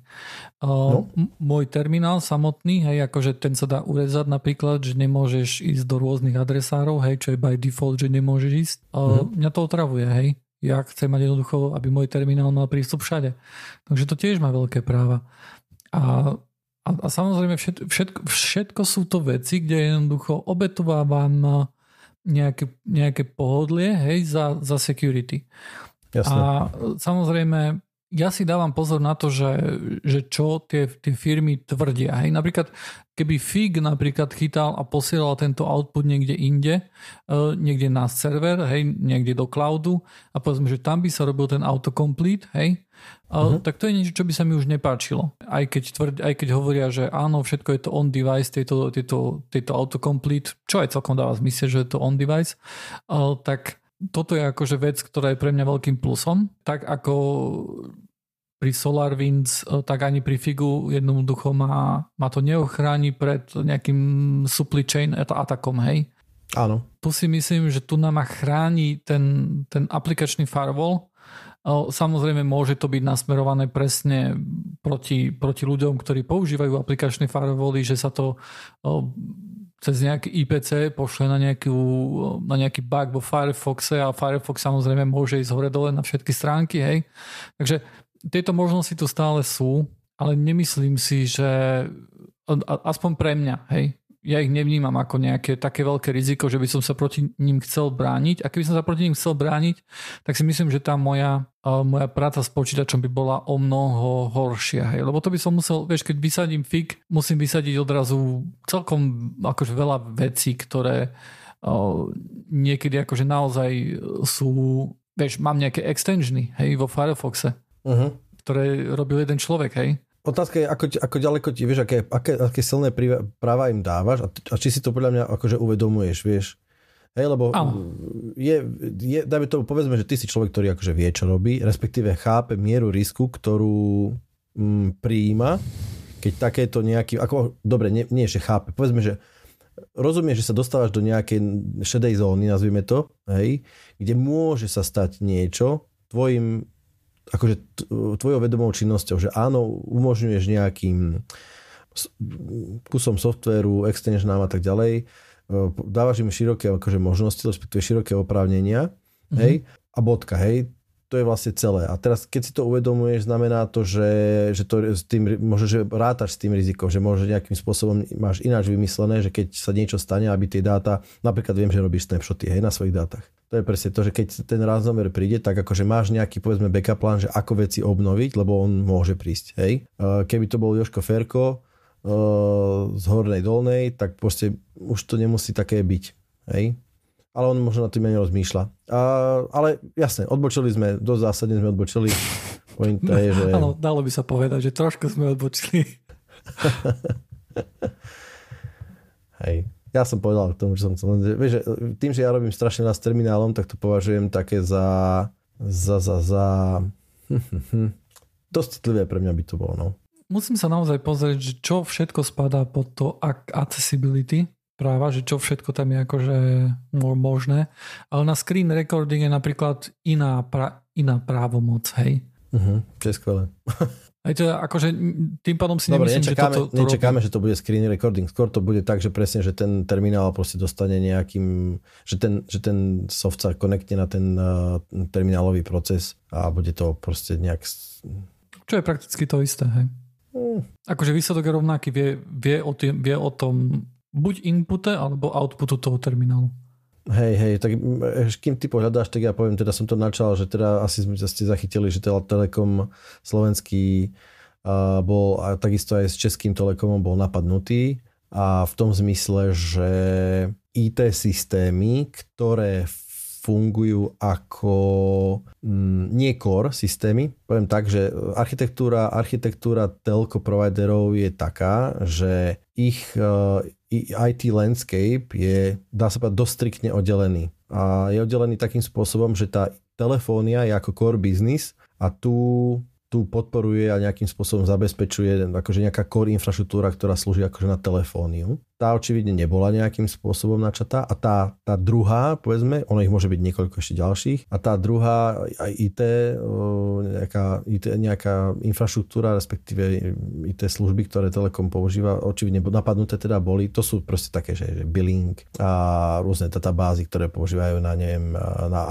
No. Môj terminál samotný, hej, akože ten sa dá urezať napríklad, že nemôžeš ísť do rôznych adresárov, hej, čo je by default, že nemôžeš ísť. Mm. Mňa to otravuje, hej. Ja chcem mať jednoducho, aby môj terminál mal prístup všade. Takže to tiež má veľké práva. A, a, a samozrejme všet, všetko, všetko sú to veci, kde jednoducho obetovávam nejaké, nejaké pohodlie hej, za, za security. Jasne. A samozrejme ja si dávam pozor na to, že, že čo tie, tie firmy tvrdia. Hej. Napríklad, keby FIG napríklad chytal a posielal tento output niekde inde, uh, niekde na server, hej, niekde do cloudu a povedzme, že tam by sa robil ten autocomplete, hej, uh, uh-huh. tak to je niečo, čo by sa mi už nepáčilo. Aj keď, tvrd, aj keď hovoria, že áno, všetko je to on device, tieto, tieto, tieto autocomplete, čo aj celkom dáva zmysel, že je to on device, uh, tak toto je akože vec, ktorá je pre mňa veľkým plusom. Tak ako pri SolarWinds, e, tak ani pri Figu jednoducho ma, ma to neochráni pred nejakým supply chain atakom, hej? Áno. Tu si myslím, že tu nám chráni ten, ten aplikačný firewall. E, samozrejme môže to byť nasmerované presne proti, proti ľuďom, ktorí používajú aplikačné firewally, že sa to e, cez nejaký IPC pošle na, nejakú, na nejaký bug vo Firefoxe a Firefox samozrejme môže ísť hore dole na všetky stránky, hej. Takže tieto možnosti tu stále sú, ale nemyslím si, že aspoň pre mňa, hej, ja ich nevnímam ako nejaké také veľké riziko, že by som sa proti ním chcel brániť. A keby som sa proti ním chcel brániť, tak si myslím, že tá moja, moja práca s počítačom by bola o mnoho horšia. Hej. Lebo to by som musel, vieš, keď vysadím fig, musím vysadiť odrazu celkom akože veľa vecí, ktoré niekedy akože naozaj sú vieš, mám nejaké extensiony, hej, vo Firefoxe, uh-huh. ktoré robil jeden človek, hej. Otázka je, ako, ako ďaleko ti, vieš, aké, aké, aké silné práva im dávaš a, a či si to podľa mňa akože uvedomuješ, vieš. Hej, lebo je, je, dajme to, povedzme, že ty si človek, ktorý akože vie, čo robí, respektíve chápe mieru risku, ktorú mm, prijíma, keď takéto nejaký, ako, dobre, nie, nie, že chápe, povedzme, že rozumie, že sa dostávaš do nejakej šedej zóny, nazvime to, hej, kde môže sa stať niečo tvojim, akože tvojou vedomou činnosťou, že áno, umožňuješ nejakým kusom softvéru, extensionám a tak ďalej, dávaš im široké akože možnosti, respektíve široké oprávnenia, mm-hmm. hej, a bodka, hej, to je vlastne celé. A teraz, keď si to uvedomuješ, znamená to, že, že to s tým, môže, že rátaš s tým rizikom, že môže nejakým spôsobom máš ináč vymyslené, že keď sa niečo stane, aby tie dáta, napríklad viem, že robíš snapshoty hej, na svojich dátach. To je presne to, že keď ten ransomware príde, tak akože máš nejaký povedzme backup plán, že ako veci obnoviť, lebo on môže prísť. Hej. Keby to bol Joško Ferko, z hornej dolnej, tak proste už to nemusí také byť. Hej? Ale on možno na tým ani rozmýšľa. A, ale jasne, odbočili sme, dosť zásadne sme odbočili. Pointa je, že... Áno, dalo by sa povedať, že trošku sme odbočili. (laughs) Hej. Ja som povedal k tomu, že som chcel. Vieš, že tým, že ja robím strašne nás s terminálom, tak to považujem také za za, za, za (laughs) dosť citlivé pre mňa by to bolo, no musím sa naozaj pozrieť, že čo všetko spadá pod to accessibility práva, že čo všetko tam je akože možné. Ale na screen recording je napríklad iná, pra, iná právomoc, hej. Uh-huh, je skvelé. (laughs) Aj to akože tým pádom si Dobre, nemyslím, nečakáme, že toto to Nečakáme, robí. že to bude screen recording. Skôr to bude tak, že presne, že ten terminál proste dostane nejakým, že ten, že ten soft sa konektne na ten uh, terminálový proces a bude to proste nejak... Čo je prakticky to isté, hej. Mm. Akože výsledok je rovnaký, vie, vie, o tým, vie o tom buď inpute alebo outputu toho terminálu. Hej, hej, tak kým ty pohľadáš, tak ja poviem, teda som to načal, že teda asi ste zachytili, že teda Telekom slovenský bol a takisto aj s Českým Telekomom bol napadnutý a v tom zmysle, že IT systémy, ktoré fungujú ako nie core systémy. Poviem tak, že architektúra, architektúra telco providerov je taká, že ich eh, IT landscape je, dá sa povedať, striktne oddelený. A je oddelený takým spôsobom, že tá telefónia je ako core business a tu tu podporuje a nejakým spôsobom zabezpečuje akože nejaká core infraštruktúra, ktorá slúži akože na telefóniu. Tá očividne nebola nejakým spôsobom načatá a tá, tá druhá, povedzme, ono ich môže byť niekoľko ešte ďalších, a tá druhá aj IT, nejaká, IT, nejaká infraštruktúra, respektíve IT služby, ktoré Telekom používa, očividne napadnuté teda boli, to sú proste také, že, že billing a rôzne databázy, ktoré používajú na, neviem, na, na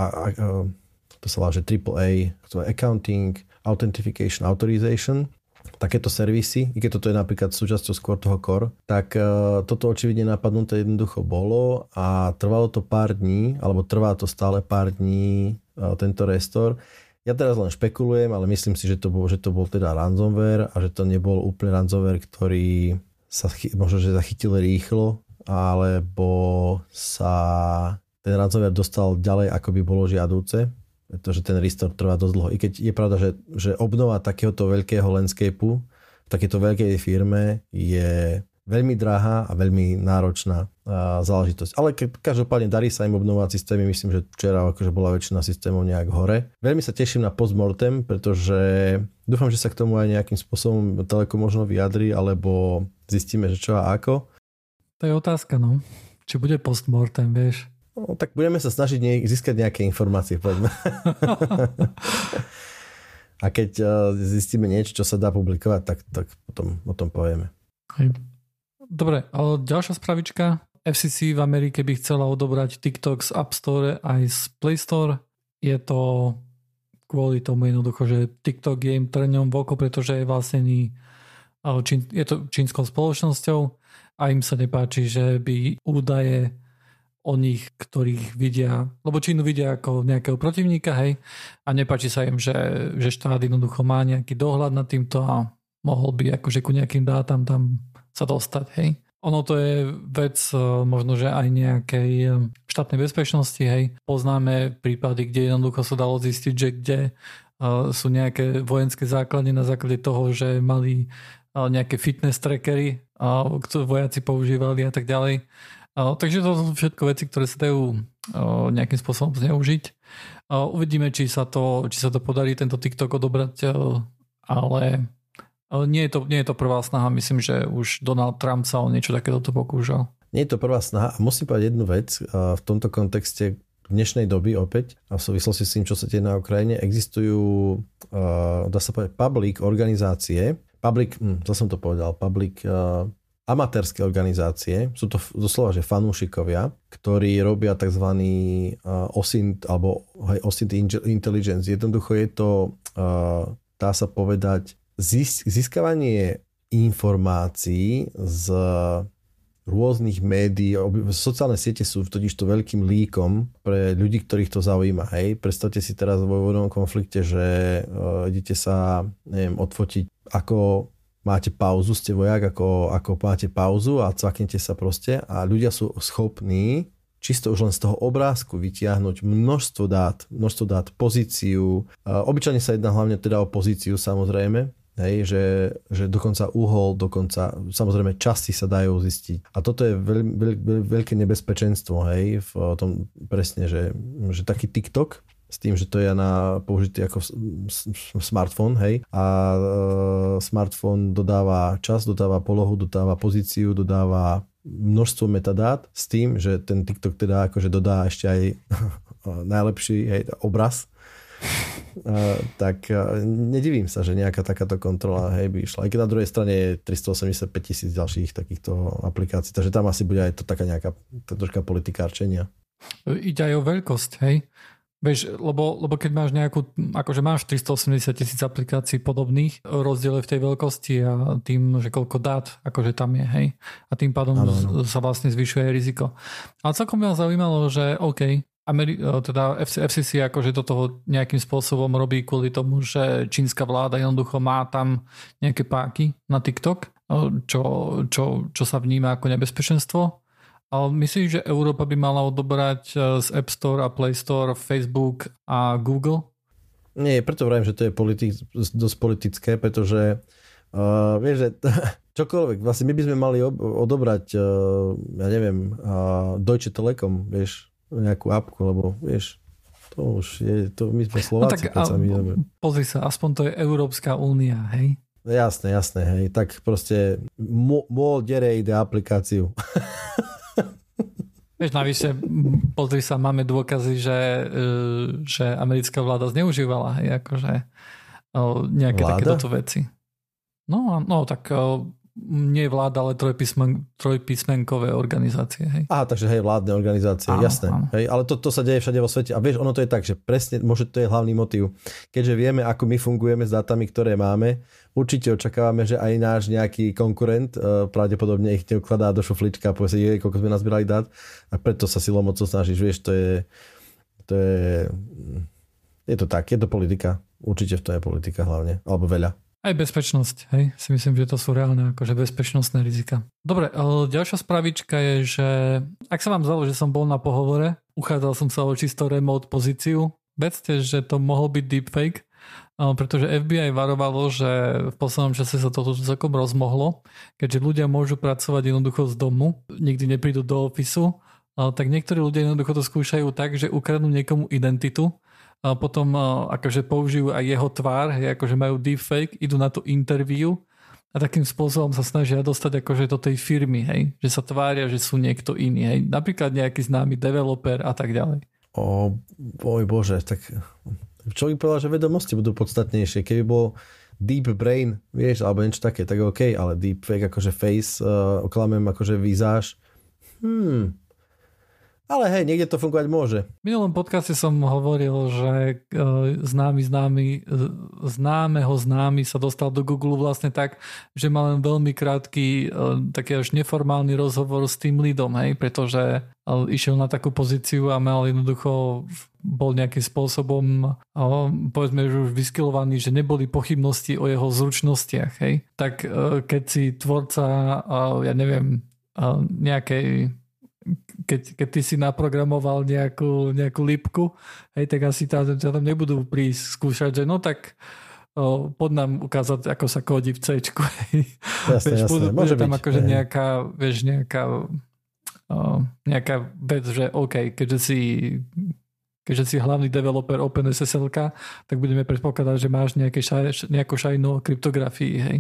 to sa volá, že AAA, accounting, Authentication Authorization, takéto servisy, i keď toto je napríklad súčasťou skôr toho core, tak uh, toto očividne napadnuté jednoducho bolo a trvalo to pár dní, alebo trvá to stále pár dní uh, tento restore. Ja teraz len špekulujem, ale myslím si, že to bol, že to bol teda ransomware a že to nebol úplne ransomware, ktorý sa možno, že zachytil rýchlo, alebo sa ten ransomware dostal ďalej, ako by bolo žiadúce pretože ten restore trvá dosť dlho. I keď je pravda, že, že obnova takéhoto veľkého landscapeu v takéto veľkej firme je veľmi drahá a veľmi náročná záležitosť. Ale každopádne darí sa im obnovovať systémy. Myslím, že včera akože bola väčšina systémov nejak hore. Veľmi sa teším na postmortem, pretože dúfam, že sa k tomu aj nejakým spôsobom Telekom možno vyjadri, alebo zistíme, že čo a ako. To je otázka, no. Či bude postmortem, vieš. No, tak budeme sa snažiť nie, získať nejaké informácie, poďme. (laughs) A keď uh, zistíme niečo, čo sa dá publikovať, tak, tak potom o tom povieme. Hej. Dobre, ale ďalšia spravička. FCC v Amerike by chcela odobrať TikTok z App Store aj z Play Store. Je to kvôli tomu jednoducho, že TikTok je im trňom v oko, pretože je vlastnený je to čínskou spoločnosťou a im sa nepáči, že by údaje o nich, ktorých vidia, lebo Čínu vidia ako nejakého protivníka, hej, a nepáči sa im, že, že štát jednoducho má nejaký dohľad nad týmto a mohol by akože ku nejakým dátam tam sa dostať, hej. Ono to je vec možno, že aj nejakej štátnej bezpečnosti, hej. Poznáme prípady, kde jednoducho sa dalo zistiť, že kde sú nejaké vojenské základy na základe toho, že mali nejaké fitness trackery, ktoré vojaci používali a tak ďalej. Takže to sú všetko veci, ktoré sa dajú nejakým spôsobom zneužiť. Uvidíme, či sa to, či sa to podarí tento TikTok odobrať, ale nie je, to, nie je to prvá snaha. Myslím, že už Donald Trump sa o niečo takéto pokúšal. Nie je to prvá snaha. A musím povedať jednu vec v tomto kontexte, dnešnej doby opäť a v súvislosti s tým, čo sa deje na Ukrajine, existujú, dá sa povedať, public organizácie, public, hm, to som to povedal, public uh, amatérske organizácie, sú to doslova, že fanúšikovia, ktorí robia tzv. Uh, OSINT alebo hej, OSINT intelligence. Jednoducho je to, uh, dá sa povedať, získavanie informácií z rôznych médií, sociálne siete sú totiž to veľkým líkom pre ľudí, ktorých to zaujíma. Hej. Predstavte si teraz vo vojnovom konflikte, že uh, idete sa neviem, odfotiť, ako máte pauzu, ste vojak, ako, ako máte pauzu a cvaknete sa proste a ľudia sú schopní čisto už len z toho obrázku vytiahnuť množstvo dát, množstvo dát, pozíciu. Obyčajne sa jedná hlavne teda o pozíciu samozrejme, Hej, že, že dokonca uhol, dokonca samozrejme časti sa dajú zistiť. A toto je veľ, veľ, veľ, veľké nebezpečenstvo, hej, v tom presne, že, že taký TikTok, s tým, že to je na použitý ako smartfón, hej, a e, smartfón dodáva čas, dodáva polohu, dodáva pozíciu, dodáva množstvo metadát s tým, že ten TikTok teda akože dodá ešte aj (laughs) najlepší hej, obraz, tak nedivím sa, že nejaká takáto kontrola hej, by išla. Aj keď na druhej strane je 385 tisíc ďalších takýchto aplikácií, takže tam asi bude aj to taká nejaká troška politikárčenia. Ide aj o veľkosť, hej? Vieš, lebo, lebo keď máš nejakú, akože máš 380 tisíc aplikácií podobných, rozdiel v tej veľkosti a tým, že koľko dát akože tam je, hej. A tým pádom ano, ano. sa vlastne zvyšuje riziko. Ale celkom ma zaujímalo, že OK, Ameri- e, teda FCC akože do toho nejakým spôsobom robí kvôli tomu, že čínska vláda jednoducho má tam nejaké páky na TikTok, e, čo, čo, čo sa vníma ako nebezpečenstvo. Ale myslíš, že Európa by mala odobrať e, z App Store a Play Store Facebook a Google? Nie, preto vrajím, že to je politik, dosť politické, pretože uh, vieš, že (laughs) čokoľvek, vlastne my by sme mali odobrať, uh, ja neviem, uh, Deutsche Telekom, vieš, nejakú apku, lebo vieš, to už je, to my sme Slováci, no tak, sa my Pozri sa, aspoň to je Európska únia, hej? Jasné, jasné, hej. Tak proste môj dere ide aplikáciu. (laughs) Vieš, navyše, pozri sa, máme dôkazy, že, e, že americká vláda zneužívala hej, akože nejaké vláda? takéto veci. No, no tak nie vláda, ale trojpísmen, trojpísmenkové organizácie. Hej. Aha, takže hej, vládne organizácie, áno, jasné. Áno. Hej, ale to, to sa deje všade vo svete. A vieš, ono to je tak, že presne, možno to je hlavný motiv. Keďže vieme, ako my fungujeme s dátami, ktoré máme, určite očakávame, že aj náš nejaký konkurent uh, pravdepodobne ich neukladá do šuflička a povie si, koľko sme nazbierali dát. A preto sa silou mocou snažíš, vieš, to je, to je, je to tak, je to politika. Určite v tom je politika hlavne, alebo veľa. Aj bezpečnosť, hej, si myslím, že to sú reálne akože bezpečnostné rizika. Dobre, ďalšia spravička je, že ak sa vám zdalo, že som bol na pohovore, uchádzal som sa o čisto remote pozíciu, vedzte, že to mohol byť deepfake, pretože FBI varovalo, že v poslednom čase sa toto celkom rozmohlo, keďže ľudia môžu pracovať jednoducho z domu, nikdy neprídu do ofisu, tak niektorí ľudia jednoducho to skúšajú tak, že ukradnú niekomu identitu a potom akože použijú aj jeho tvár, akože majú deepfake, idú na to interview a takým spôsobom sa snažia dostať akože do tej firmy, hej, že sa tvária, že sú niekto iný, hej, napríklad nejaký známy developer a tak ďalej. O, boj bože, tak čo by povedal, že vedomosti budú podstatnejšie, keby bol deep brain, vieš, alebo niečo také, tak OK, ale deep fake, akože face, uh, oklamem akože výzáž, hmm, ale hej, niekde to fungovať môže. V minulom podcaste som hovoril, že e, známy známy, e, známeho známy sa dostal do Google vlastne tak, že mal len veľmi krátky, e, taký až neformálny rozhovor s tým lidom, hej, pretože išiel na takú pozíciu a mal jednoducho bol nejakým spôsobom povedzme, že už vyskilovaný, že neboli pochybnosti o jeho zručnostiach, hej. Tak keď si tvorca, ja neviem, nejakej keď, keď ty si naprogramoval nejakú, nejakú lipku, hej, tak asi tá, tam nebudú prísť skúšať, že no tak o, pod nám ukázať, ako sa kódi v C. Jasne, vieš, jasne. Budú, Môže tam byť, akože nejaká, vieš, nejaká, o, nejaká vec, že OK, keďže si keďže si hlavný developer OpenSSL, tak budeme predpokladať, že máš nejaké šaj, nejakú šajnú kryptografii, hej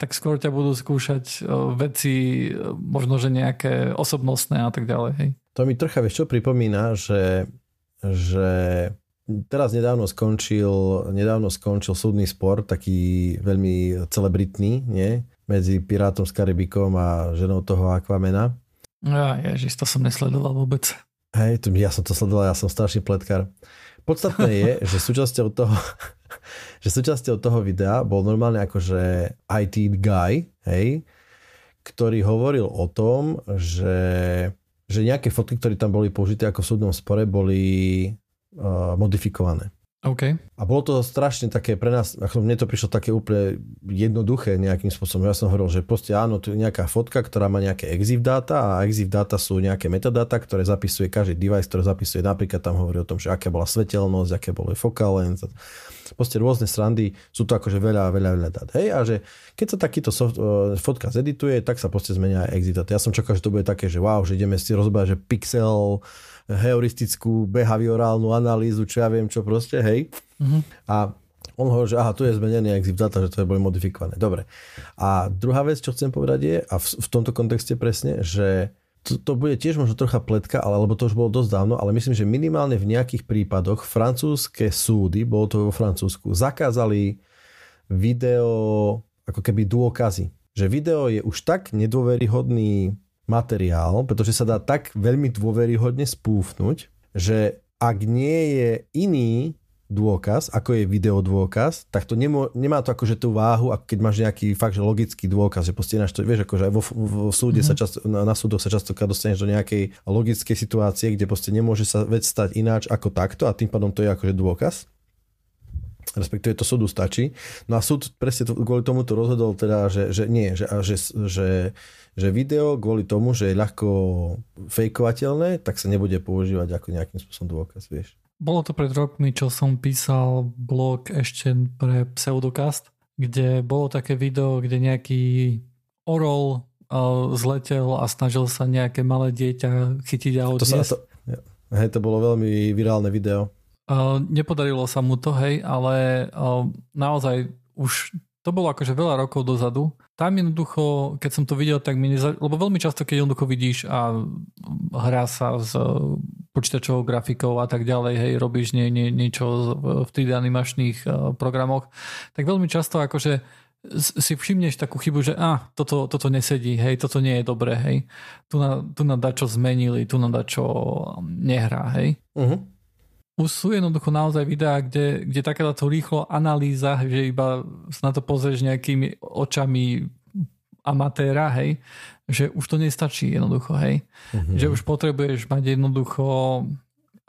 tak skôr ťa budú skúšať veci, možno, že nejaké osobnostné a tak ďalej. Hej. To mi trocha, vieš čo, pripomína, že, že teraz nedávno skončil, nedávno skončil súdny spor, taký veľmi celebritný, nie? medzi Pirátom s Karibikom a ženou toho Aquamena. Ja, ježiš, to som nesledoval vôbec. Hej, to, ja som to sledoval, ja som starší pletkár. Podstatné je, (laughs) že súčasťou toho, (laughs) že súčasťou toho videa bol normálne akože IT guy, hej, ktorý hovoril o tom, že, že nejaké fotky, ktoré tam boli použité ako v súdnom spore, boli uh, modifikované. Okay. A bolo to strašne také pre nás, ako mne to prišlo také úplne jednoduché nejakým spôsobom. Ja som hovoril, že proste áno, tu je nejaká fotka, ktorá má nejaké EXIF dáta a EXIF dáta sú nejaké metadata, ktoré zapisuje každý device, ktoré zapisuje napríklad tam hovorí o tom, že aká bola svetelnosť, aké boli focal length, proste rôzne srandy, sú to akože veľa, veľa, veľa dát. Hej, a že keď sa takýto soft, uh, fotka zedituje, tak sa proste zmenia aj exit. Ja som čakal, že to bude také, že wow, že ideme si rozobrať, že pixel heuristickú behaviorálnu analýzu, čo ja viem, čo proste, hej. Mm-hmm. A on hovorí, že aha, tu je zmenený exif data, že to je boli modifikované. Dobre. A druhá vec, čo chcem povedať je, a v, v tomto kontexte presne, že to, to bude tiež možno trocha pletka, ale, lebo to už bolo dosť dávno, ale myslím, že minimálne v nejakých prípadoch francúzske súdy, bolo to vo Francúzsku, zakázali video, ako keby dôkazy. Že video je už tak nedôveryhodný materiál, pretože sa dá tak veľmi dôveryhodne spúfnuť, že ak nie je iný dôkaz, ako je videodôkaz, tak to nemô, nemá to akože tú váhu, ako keď máš nejaký fakt, že logický dôkaz, že proste to, vieš, akože aj vo, vo súde mm-hmm. sa často, na, na súdoch sa často dostaneš do nejakej logickej situácie, kde proste nemôže sa vec stať ináč ako takto a tým pádom to je akože dôkaz respektíve to súdu stačí. No a súd presne to, kvôli tomu to rozhodol teda, že, že nie, že, že, že, že video kvôli tomu, že je ľahko fejkovateľné, tak sa nebude používať ako nejakým spôsobom dôkaz, vieš. Bolo to pred rokmi, čo som písal blog ešte pre Pseudocast, kde bolo také video, kde nejaký orol uh, zletel a snažil sa nejaké malé dieťa chytiť a odniesť. To sa, to, hej, to bolo veľmi virálne video. Uh, nepodarilo sa mu to, hej, ale uh, naozaj už to bolo akože veľa rokov dozadu. Tam jednoducho, keď som to videl, tak mi neza... lebo veľmi často, keď jednoducho vidíš a hrá sa s počítačovou grafikou a tak ďalej, hej, robíš nie, nie, niečo v 3D animačných programoch, tak veľmi často akože si všimneš takú chybu, že ah, toto, toto nesedí, hej, toto nie je dobré, hej. Tu na, tu na dačo zmenili, tu na dačo nehrá, hej. Uh-huh už sú jednoducho naozaj videá, kde, kde takáto rýchlo analýza, že iba na to pozrieš nejakými očami amatéra, hej, že už to nestačí jednoducho, hej. Mm-hmm. Že už potrebuješ mať jednoducho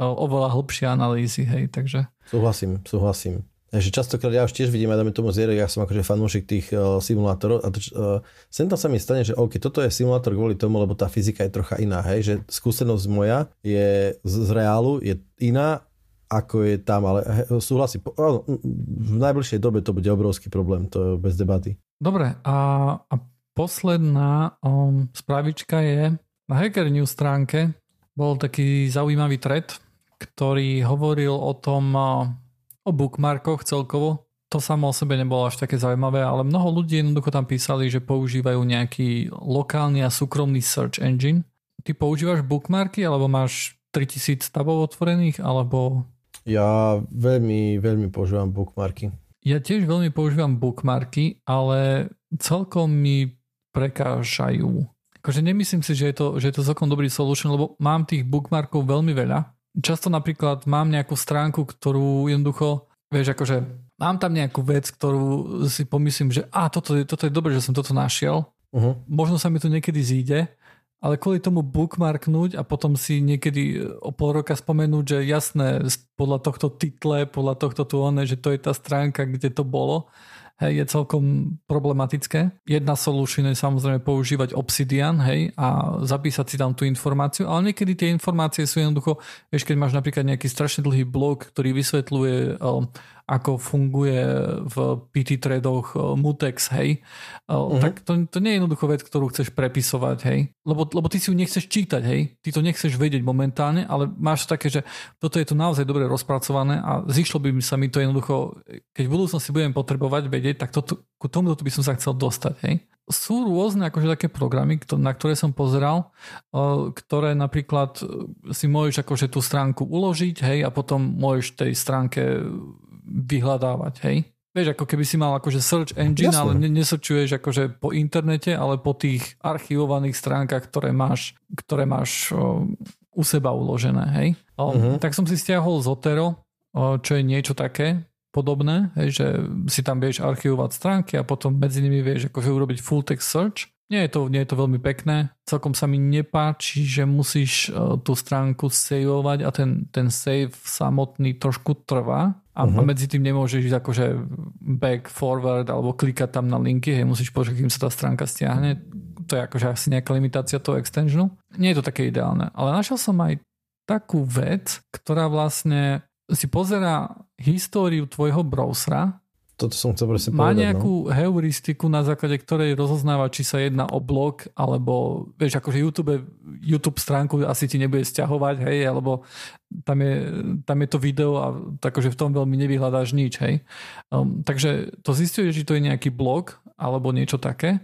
oveľa hlbšie analýzy, hej, takže... Súhlasím, súhlasím. Takže častokrát ja už tiež vidím, a dáme tomu zjere, ja som akože fanúšik tých uh, simulátorov a to, uh, sem tam sa mi stane, že OK, toto je simulátor kvôli tomu, lebo tá fyzika je trocha iná, hej, že skúsenosť moja je z, z reálu, je iná ako je tam, ale súhlasím, v najbližšej dobe to bude obrovský problém, to je bez debaty. Dobre, a, a posledná um, spravička je na Hacker News stránke bol taký zaujímavý thread, ktorý hovoril o tom, o bookmarkoch celkovo. To samo o sebe nebolo až také zaujímavé, ale mnoho ľudí jednoducho tam písali, že používajú nejaký lokálny a súkromný search engine. Ty používaš bookmarky, alebo máš 3000 tabov otvorených, alebo ja veľmi, veľmi používam bookmarky. Ja tiež veľmi používam bookmarky, ale celkom mi prekážajú. Akože nemyslím si, že je to, že je to celkom dobrý solution, lebo mám tých bookmarkov veľmi veľa. Často napríklad mám nejakú stránku, ktorú jednoducho, vieš, akože mám tam nejakú vec, ktorú si pomyslím, že a toto je, toto je dobré, že som toto našiel. Uh-huh. Možno sa mi to niekedy zíde, ale kvôli tomu bookmarknúť a potom si niekedy o pol roka spomenúť, že jasné, podľa tohto title, podľa tohto tu one, že to je tá stránka, kde to bolo, hej, je celkom problematické. Jedna solution je samozrejme používať Obsidian hej, a zapísať si tam tú informáciu, ale niekedy tie informácie sú jednoducho, vieš, keď máš napríklad nejaký strašne dlhý blog, ktorý vysvetľuje ako funguje v PT tradoch eh, Mutex, hej, uh-huh. tak to, to nie je jednoducho vec, ktorú chceš prepisovať, hej, lebo, lebo ty si ju nechceš čítať, hej, ty to nechceš vedieť momentálne, ale máš také, že toto je tu naozaj dobre rozpracované a zišlo by sa mi to jednoducho, keď v budúcnosti budem potrebovať vedieť, tak to, ku tomu by som sa chcel dostať, hej? Sú rôzne akože také programy, na ktoré som pozeral, ktoré napríklad si môžeš akože tú stránku uložiť, hej, a potom môžeš tej stránke vyhľadávať, hej? Vieš, ako keby si mal akože search engine, Jasne. ale nesrčuješ akože po internete, ale po tých archivovaných stránkach, ktoré máš, ktoré máš o, u seba uložené, hej? O, uh-huh. Tak som si stiahol Zotero, o, čo je niečo také podobné, hej, že si tam vieš archivovať stránky a potom medzi nimi vieš akože urobiť full text search nie je, to, nie je to veľmi pekné. Celkom sa mi nepáči, že musíš uh, tú stránku saveovať a ten, ten save samotný trošku trvá a, uh-huh. medzi tým nemôžeš ísť akože back, forward alebo klikať tam na linky, hej, musíš počkať, kým sa tá stránka stiahne. To je akože asi nejaká limitácia toho extensionu. Nie je to také ideálne. Ale našiel som aj takú vec, ktorá vlastne si pozera históriu tvojho browsera toto som chcel presne Má povedať. Má nejakú no. heuristiku, na základe ktorej rozoznáva, či sa jedná o blog, alebo vieš, akože YouTube, YouTube stránku asi ti nebude stiahovať, hej, alebo tam je, tam je to video a takže v tom veľmi nevyhľadáš nič, hej. Um, takže to zistuje, že to je nejaký blog, alebo niečo také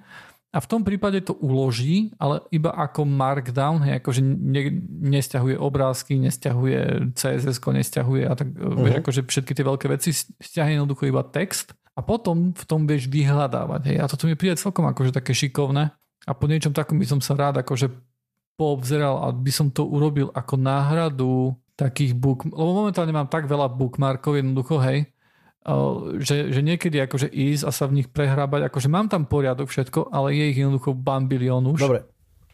a v tom prípade to uloží, ale iba ako markdown, hej, akože ne, nesťahuje obrázky, nesťahuje CSS, nesťahuje a tak, uh-huh. vieš, akože všetky tie veľké veci stiahne jednoducho iba text a potom v tom vieš vyhľadávať. Hej. A toto mi príde celkom akože také šikovné a po niečom takom by som sa rád akože poobzeral a by som to urobil ako náhradu takých book, lebo momentálne mám tak veľa bookmarkov jednoducho, hej, že, že niekedy akože ísť a sa v nich prehrábať, akože mám tam poriadok všetko, ale je ich jednoducho bambilión už. Dobre,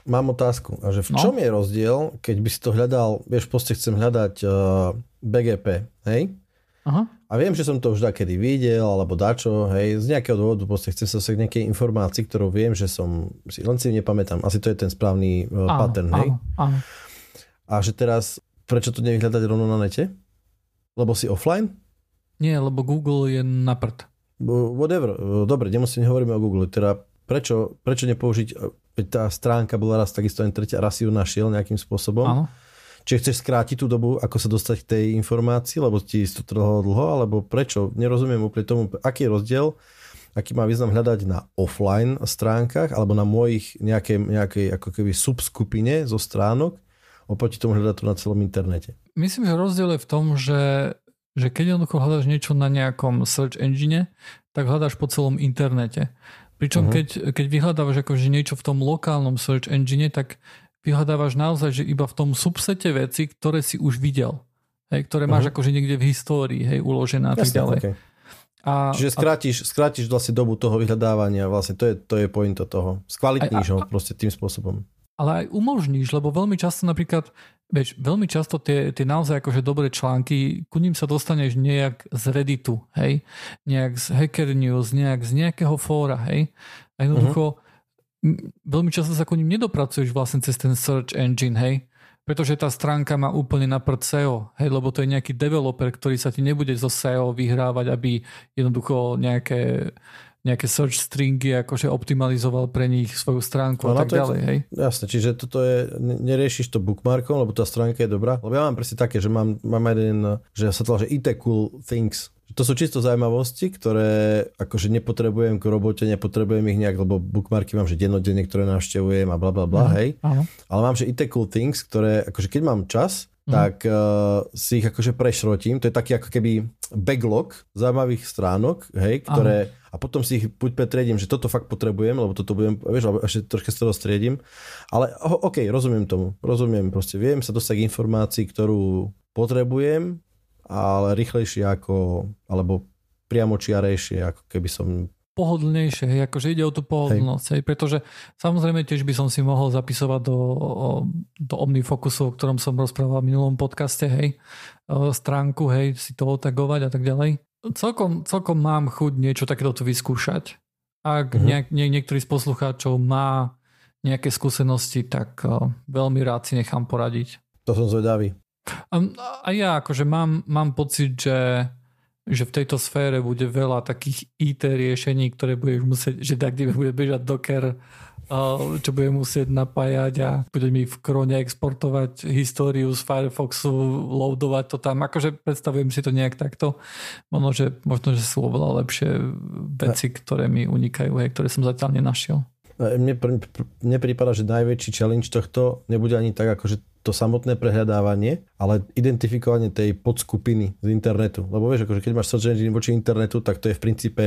mám otázku. A že v no? čom je rozdiel, keď by si to hľadal, vieš, proste chcem hľadať uh, BGP, hej? Aha. A viem, že som to už kedy videl, alebo dačo, hej, z nejakého dôvodu proste chcem sa k nejakej informácii, ktorú viem, že som, si, len si nepamätám, asi to je ten správny uh, áno, pattern, hej? Áno, áno. A že teraz, prečo to nevyhľadať rovno na nete? Lebo si offline? Nie, lebo Google je na prd. Whatever. Dobre, nemusím, hovoríme o Google. Teda prečo, prečo nepoužiť, veď tá stránka bola raz takisto len tretia, raz si ju našiel nejakým spôsobom. Áno. Čiže chceš skrátiť tú dobu, ako sa dostať k tej informácii, lebo ti to trvalo dlho, alebo prečo? Nerozumiem úplne tomu, aký je rozdiel, aký má význam hľadať na offline stránkach, alebo na mojich nejakej, nejakej ako keby subskupine zo stránok, oproti tomu hľadať to na celom internete. Myslím, že rozdiel je v tom, že že keď jednoducho hľadaš niečo na nejakom search engine, tak hľadáš po celom internete. Pričom uh-huh. keď, keď vyhľadávaš akože niečo v tom lokálnom search engine, tak vyhľadávaš naozaj, že iba v tom subsete veci, ktoré si už videl. Hej, ktoré máš uh-huh. akože niekde v histórii, hej, uložené a tak ďalej. Okay. A, Čiže skrátiš, a... skrátiš vlastne dobu toho vyhľadávania, vlastne to je, to je pointo toho. Skvalitníš ho proste tým spôsobom ale aj umožníš, lebo veľmi často napríklad, vieš, veľmi často tie, tie naozaj akože dobré články, ku ním sa dostaneš nejak z Redditu, hej, nejak z Hacker News, nejak z nejakého fóra, hej, a jednoducho uh-huh. veľmi často sa ku ním nedopracuješ vlastne cez ten search engine, hej, pretože tá stránka má úplne na prd SEO, hej, lebo to je nejaký developer, ktorý sa ti nebude zo SEO vyhrávať, aby jednoducho nejaké nejaké search stringy, akože optimalizoval pre nich svoju stránku no, a tak ďalej, hej? Jasne, čiže toto je, neriešiš to bookmarkom, lebo tá stránka je dobrá, lebo ja mám presne také, že mám, mám jeden, že sa to že IT cool things, to sú čisto zaujímavosti, ktoré akože nepotrebujem k robote, nepotrebujem ich nejak, lebo bookmarky mám, že dennodenne, ktoré navštevujem a bla bla bla, mm, hej. Áno. Ale mám, že IT cool things, ktoré akože keď mám čas, mm. tak uh, si ich akože prešrotím. To je taký ako keby backlog zaujímavých stránok, hej, ktoré... Áno a potom si ich buď pretriedím, že toto fakt potrebujem, lebo toto budem, vieš, alebo ešte troška z toho striedím. Ale OK, rozumiem tomu, rozumiem, proste viem sa dostať k informácii, ktorú potrebujem, ale rýchlejšie ako, alebo priamo čiarejšie, ako keby som pohodlnejšie, hej, akože ide o tú pohodlnosť, hej. hej, pretože samozrejme tiež by som si mohol zapisovať do, do OmniFocusu, o ktorom som rozprával v minulom podcaste, hej, stránku, hej, si to otagovať a tak ďalej. Celkom, celkom mám chuť niečo takéto tu vyskúšať. Ak mm-hmm. nejak, nie, niektorý z poslucháčov má nejaké skúsenosti, tak uh, veľmi rád si nechám poradiť. To som zvedavý. A, a ja akože mám, mám pocit, že že v tejto sfére bude veľa takých IT riešení, ktoré budeš musieť, že tak, kde bude bežať Docker, čo bude musieť napájať a bude mi v krone exportovať históriu z Firefoxu, loadovať to tam. Akože predstavujem si to nejak takto. Možno, že, možno, že sú oveľa lepšie veci, ktoré mi unikajú, hej, ktoré som zatiaľ nenašiel. Mne, mne prípada, že najväčší challenge tohto nebude ani tak, ako že to samotné prehľadávanie, ale identifikovanie tej podskupiny z internetu. Lebo vieš, akože keď máš search engine voči internetu, tak to je v princípe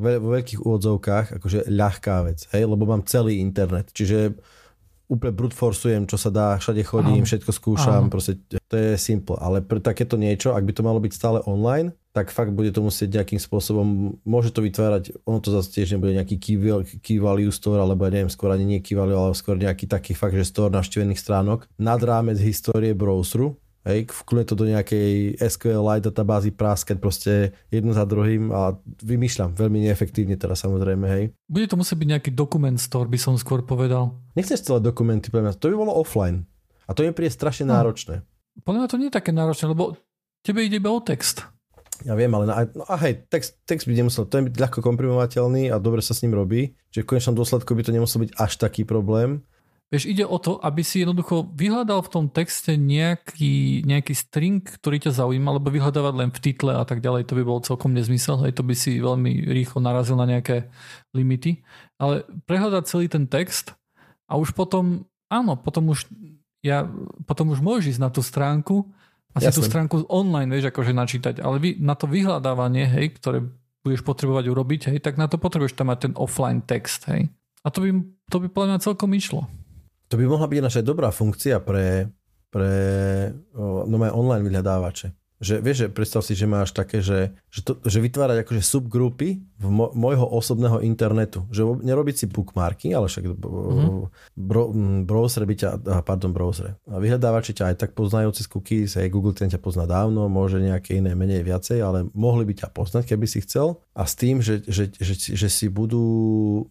vo veľkých úvodzovkách akože ľahká vec, hej, lebo mám celý internet. Čiže úplne brute forcujem, čo sa dá, všade chodím, Áno. všetko skúšam, Áno. proste to je simple. Ale pre takéto niečo, ak by to malo byť stále online, tak fakt bude to musieť nejakým spôsobom, môže to vytvárať, ono to zase tiež nebude nejaký key, key value store, alebo ja neviem, skôr ani nie key value, ale skôr nejaký taký fakt, že store navštívených stránok nad rámec histórie browseru, Hej, vkľuje to do nejakej SQLite databázy práskať proste jedno za druhým a vymýšľam veľmi neefektívne teraz samozrejme, hej. Bude to musieť byť nejaký dokument store, by som skôr povedal. Nechceš celé dokumenty, poviem, to by bolo offline. A to je príde strašne no. náročné. Podľa mňa to nie je také náročné, lebo tebe ide iba o text. Ja viem, ale na, no a hej, text, text by nemusel, to je byť ľahko komprimovateľný a dobre sa s ním robí, že v konečnom dôsledku by to nemusel byť až taký problém. Vieš, ide o to, aby si jednoducho vyhľadal v tom texte nejaký, nejaký string, ktorý ťa zaujíma, alebo vyhľadávať len v title a tak ďalej, to by bol celkom nezmysel, hej, to by si veľmi rýchlo narazil na nejaké limity. Ale prehľadať celý ten text a už potom, áno, potom už, ja, potom už môžeš ísť na tú stránku a si tú stránku online, vieš, akože načítať, ale vy, na to vyhľadávanie, hej, ktoré budeš potrebovať urobiť, hej, tak na to potrebuješ tam mať ten offline text, hej. A to by, to by podľa mňa celkom išlo. To by mohla byť naša dobrá funkcia pre, pre no, online vyhľadávače. Že vieš, že predstav si, že máš také, že, že, to, že vytvárať akože subgrupy v mo, môjho osobného internetu. Že nerobiť si bookmarky, ale však mm-hmm. bro, browser by ťa, pardon, browser. A vyhľadávači ťa aj tak poznajú cez cookies, aj Google ten ťa pozná dávno, môže nejaké iné menej viacej, ale mohli by ťa poznať, keby si chcel. A s tým, že, že, že, že, že si budú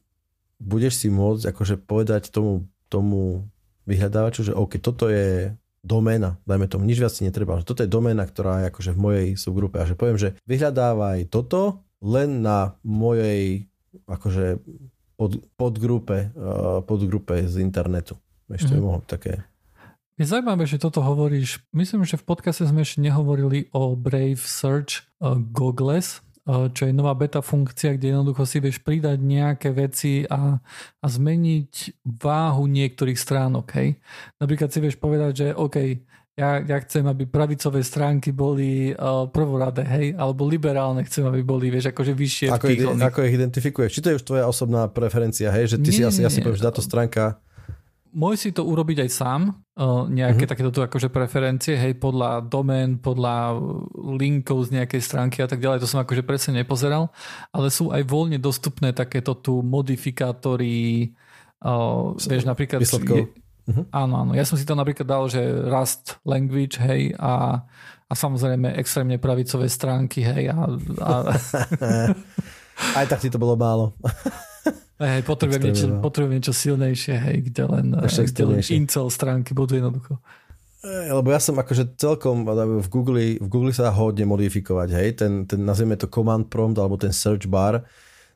budeš si môcť akože povedať tomu tomu vyhľadávaču, že OK, toto je doména, dajme tomu, nič viac si netreba, toto je doména, ktorá je akože v mojej subgrupe a že poviem, že vyhľadávaj toto len na mojej akože pod, podgrupe, uh, podgrupe z internetu. Ešte mm. mohlo také. Je zaujímavé, že toto hovoríš. Myslím, že v podcaste sme ešte nehovorili o Brave Search uh, Goggles, čo je nová beta funkcia, kde jednoducho si vieš pridať nejaké veci a, a zmeniť váhu niektorých stránok. Hej? Napríklad si vieš povedať, že OK, ja, ja chcem, aby pravicové stránky boli uh, prvoradé, hej, alebo liberálne chcem, aby boli, vieš, akože vyššie. Ako, ich, ako ich identifikuješ? Či to je už tvoja osobná preferencia, hej, že ty nie, si asi, asi povieš, že táto stránka môj si to urobiť aj sám, nejaké mm-hmm. takéto akože preferencie, hej, podľa domén, podľa linkov z nejakej stránky a tak ďalej, to som akože presne nepozeral, ale sú aj voľne dostupné takéto tu modifikátory, uh, vieš, napríklad... Je, mm-hmm. Áno, áno, ja som si to napríklad dal, že Rust Language, hej, a, a samozrejme extrémne pravicové stránky, hej, a... a... (laughs) (laughs) aj tak ti to bolo málo. Hej, potrebujem, niečo, potrebujem niečo silnejšie, hej, kde len, kde len incel stránky budú jednoducho. Lebo ja som akože celkom v Google, v Google sa dá hodne modifikovať, hej, ten, ten nazvieme to command prompt alebo ten search bar,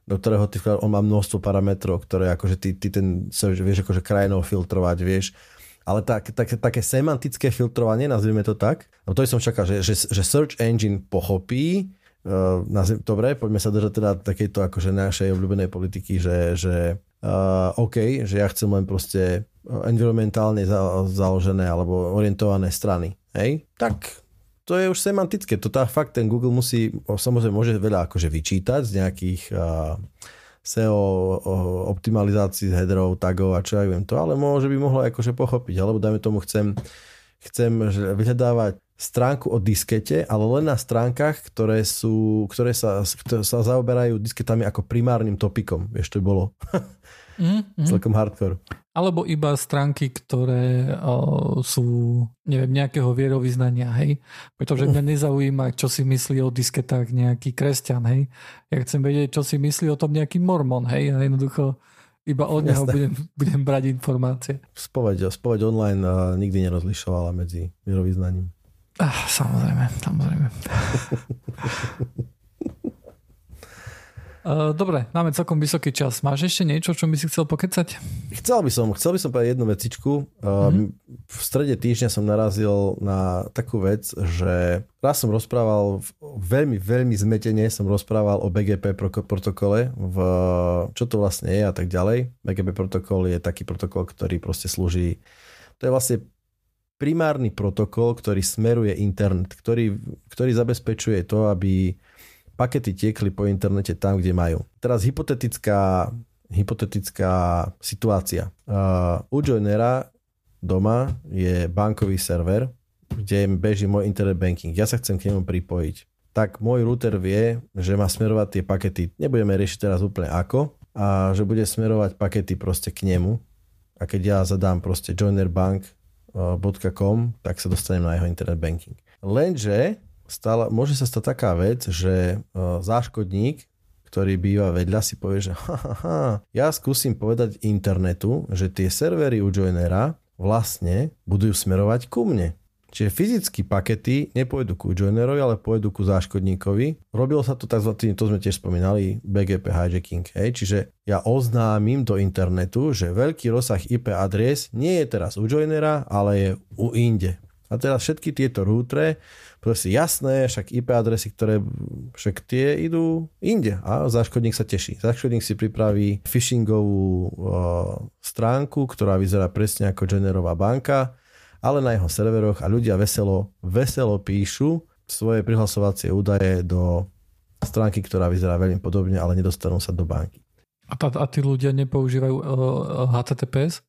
do ktorého ty, on má množstvo parametrov, ktoré akože ty, ty ten search vieš akože krajinou filtrovať, vieš, ale tak, tak, také semantické filtrovanie, nazvieme to tak, no to som čakal, že, že, že search engine pochopí, uh, nazviem, dobre, poďme sa držať teda takejto akože našej obľúbenej politiky, že, že uh, OK, že ja chcem len proste environmentálne za, založené alebo orientované strany. Hej? Tak to je už semantické. To tá fakt ten Google musí, samozrejme môže veľa akože vyčítať z nejakých uh, SEO optimalizácií headerov, tagov a čo ja viem to, ale môže by mohlo akože pochopiť, alebo dajme tomu chcem chcem vyhľadávať stránku o diskete, ale len na stránkach, ktoré, sú, ktoré sa, ktoré sa zaoberajú disketami ako primárnym topikom. Vieš, to bolo (laughs) mm, mm. celkom hardcore. Alebo iba stránky, ktoré o, sú, neviem, nejakého vierovýznania, hej? Pretože mňa nezaujíma, čo si myslí o disketách nejaký kresťan, hej? Ja chcem vedieť, čo si myslí o tom nejaký mormon, hej? A jednoducho iba od neho budem, (laughs) budem brať informácie. Spoveď, spoveď online uh, nikdy nerozlišovala medzi vierovýznaním. Ah, samozrejme, samozrejme. Uh, (laughs) dobre, máme celkom vysoký čas. Máš ešte niečo, čo by si chcel pokecať? Chcel by som, chcel by som povedať jednu vecičku. Mm-hmm. V strede týždňa som narazil na takú vec, že raz som rozprával, veľmi, veľmi zmetene som rozprával o BGP protokole, v, čo to vlastne je a tak ďalej. BGP protokol je taký protokol, ktorý proste slúži, to je vlastne primárny protokol, ktorý smeruje internet, ktorý, ktorý zabezpečuje to, aby pakety tiekli po internete tam, kde majú. Teraz hypotetická, hypotetická situácia. Uh, u Joinera doma je bankový server, kde beží môj internet banking. Ja sa chcem k nemu pripojiť. Tak môj router vie, že má smerovať tie pakety. Nebudeme riešiť teraz úplne ako, a že bude smerovať pakety proste k nemu. A keď ja zadám proste joinerbank.com, tak sa dostanem na jeho internet banking. Lenže stala, môže sa stať taká vec, že uh, záškodník, ktorý býva vedľa, si povie, že (laughs) ha, ha, ha, ja skúsim povedať internetu, že tie servery u Joinera vlastne budú smerovať ku mne. Čiže fyzicky pakety nepôjdu ku joinerovi, ale pôjdu ku záškodníkovi. Robilo sa to tzv. to sme tiež spomínali, BGP hijacking. Hej? Čiže ja oznámim do internetu, že veľký rozsah IP adres nie je teraz u joinera, ale je u inde. A teraz všetky tieto rútre proste jasné, však IP adresy, ktoré však tie idú inde a záškodník sa teší. Záškodník si pripraví phishingovú uh, stránku, ktorá vyzerá presne ako generová banka, ale na jeho serveroch a ľudia veselo, veselo píšu svoje prihlasovacie údaje do stránky, ktorá vyzerá veľmi podobne, ale nedostanú sa do banky. A, tá, a tí ľudia nepoužívajú uh, HTTPS?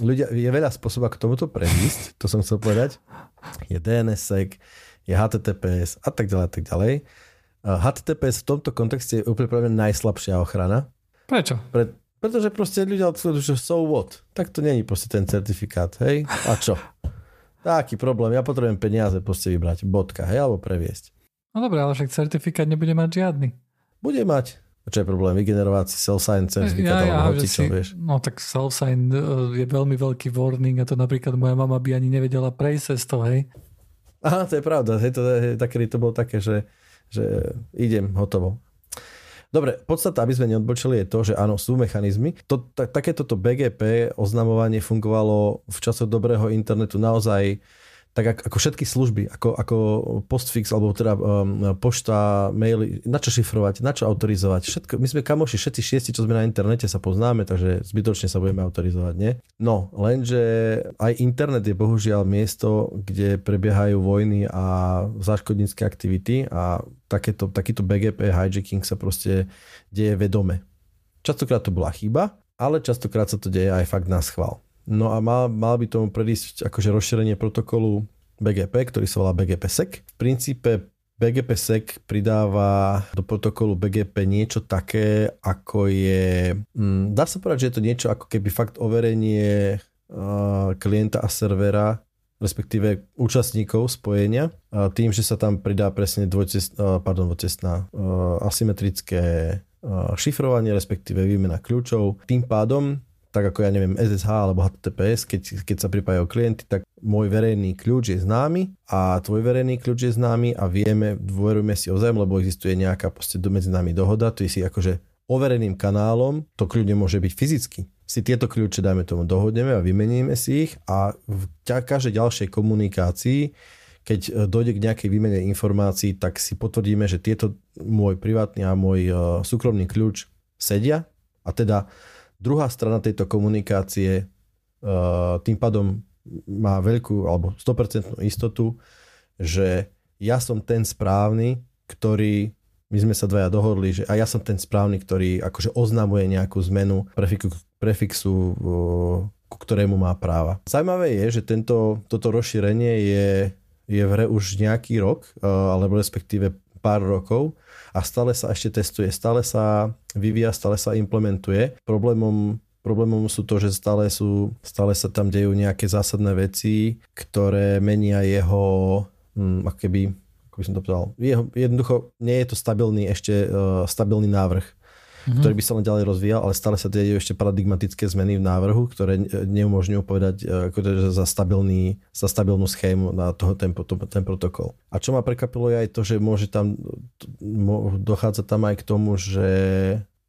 Ľudia, je veľa spôsobov, ako tomuto prejsť, to som chcel povedať. Je DNSSEC, je HTTPS a tak ďalej a tak ďalej. HTTPS v tomto kontexte je úplne najslabšia ochrana. Prečo? Pre, pretože proste ľudia odsujú, že so what? Tak to není proste ten certifikát, hej? A čo? Taký problém, ja potrebujem peniaze proste vybrať, bodka, hej, alebo previesť. No dobré, ale však certifikát nebude mať žiadny. Bude mať. Čo je problém? Vygenerovať si self-sign certifikát ja, ja, alebo si, vieš? No tak self-sign e, je veľmi veľký warning a to napríklad moja mama by ani nevedela prejsť cez to, hej? Aha, to je pravda. Hej, to, také, to bolo také, že, že idem, hotovo. Dobre, podstata, aby sme neodbočili, je to, že áno, sú mechanizmy. To, tak, takéto BGP oznamovanie fungovalo v časoch dobrého internetu naozaj tak ako všetky služby, ako, ako postfix, alebo teda um, pošta, maily, na čo šifrovať, na čo autorizovať. Všetko, my sme kamoši, všetci šiesti, čo sme na internete, sa poznáme, takže zbytočne sa budeme autorizovať, nie? No, lenže aj internet je bohužiaľ miesto, kde prebiehajú vojny a záškodnícke aktivity a takéto, takýto BGP hijacking sa proste deje vedome. Častokrát to bola chyba, ale častokrát sa to deje aj fakt na schvál. No a mal, mal by tomu predísť akože rozšírenie protokolu BGP, ktorý sa volá BGP-SEC. V princípe BGP-SEC pridáva do protokolu BGP niečo také, ako je... Mm, dá sa povedať, že je to niečo ako keby fakt overenie klienta a servera respektíve účastníkov spojenia tým, že sa tam pridá presne dvojcest, pardon, dvojcestná asymetrické šifrovanie, respektíve výmena kľúčov. Tým pádom tak ako ja neviem SSH alebo HTTPS, keď, keď sa pripájajú klienty, tak môj verejný kľúč je známy a tvoj verejný kľúč je známy a vieme, dôverujeme si ozajom, lebo existuje nejaká proste medzi nami dohoda, tu si akože overeným kanálom, to kľúč môže byť fyzicky. Si tieto kľúče, dajme tomu, dohodneme a vymeníme si ich a v každej ďalšej komunikácii keď e, dojde k nejakej výmene informácií, tak si potvrdíme, že tieto môj privátny a môj uh, súkromný kľúč sedia a teda Druhá strana tejto komunikácie uh, tým pádom má veľkú alebo 100% istotu, že ja som ten správny, ktorý my sme sa dvaja dohodli, že a ja som ten správny, ktorý akože oznamuje nejakú zmenu prefixu, prefixu uh, ku ktorému má práva. Zajímavé je, že tento, toto rozšírenie je je v hre už nejaký rok, alebo respektíve pár rokov a stále sa ešte testuje, stále sa vyvíja, stále sa implementuje. Problémom Problémom sú to, že stále, sú, stále sa tam dejú nejaké zásadné veci, ktoré menia jeho, hm, akoby, ako by som to povedal, jednoducho nie je to stabilný ešte uh, stabilný návrh mm-hmm. ktorý by sa len ďalej rozvíjal, ale stále sa dejú ešte paradigmatické zmeny v návrhu, ktoré neumožňujú povedať e, ako to, že za, stabilný, za stabilnú schému na toho ten, ten protokol. A čo ma prekvapilo je aj to, že môže tam, dochádza tam aj k tomu, že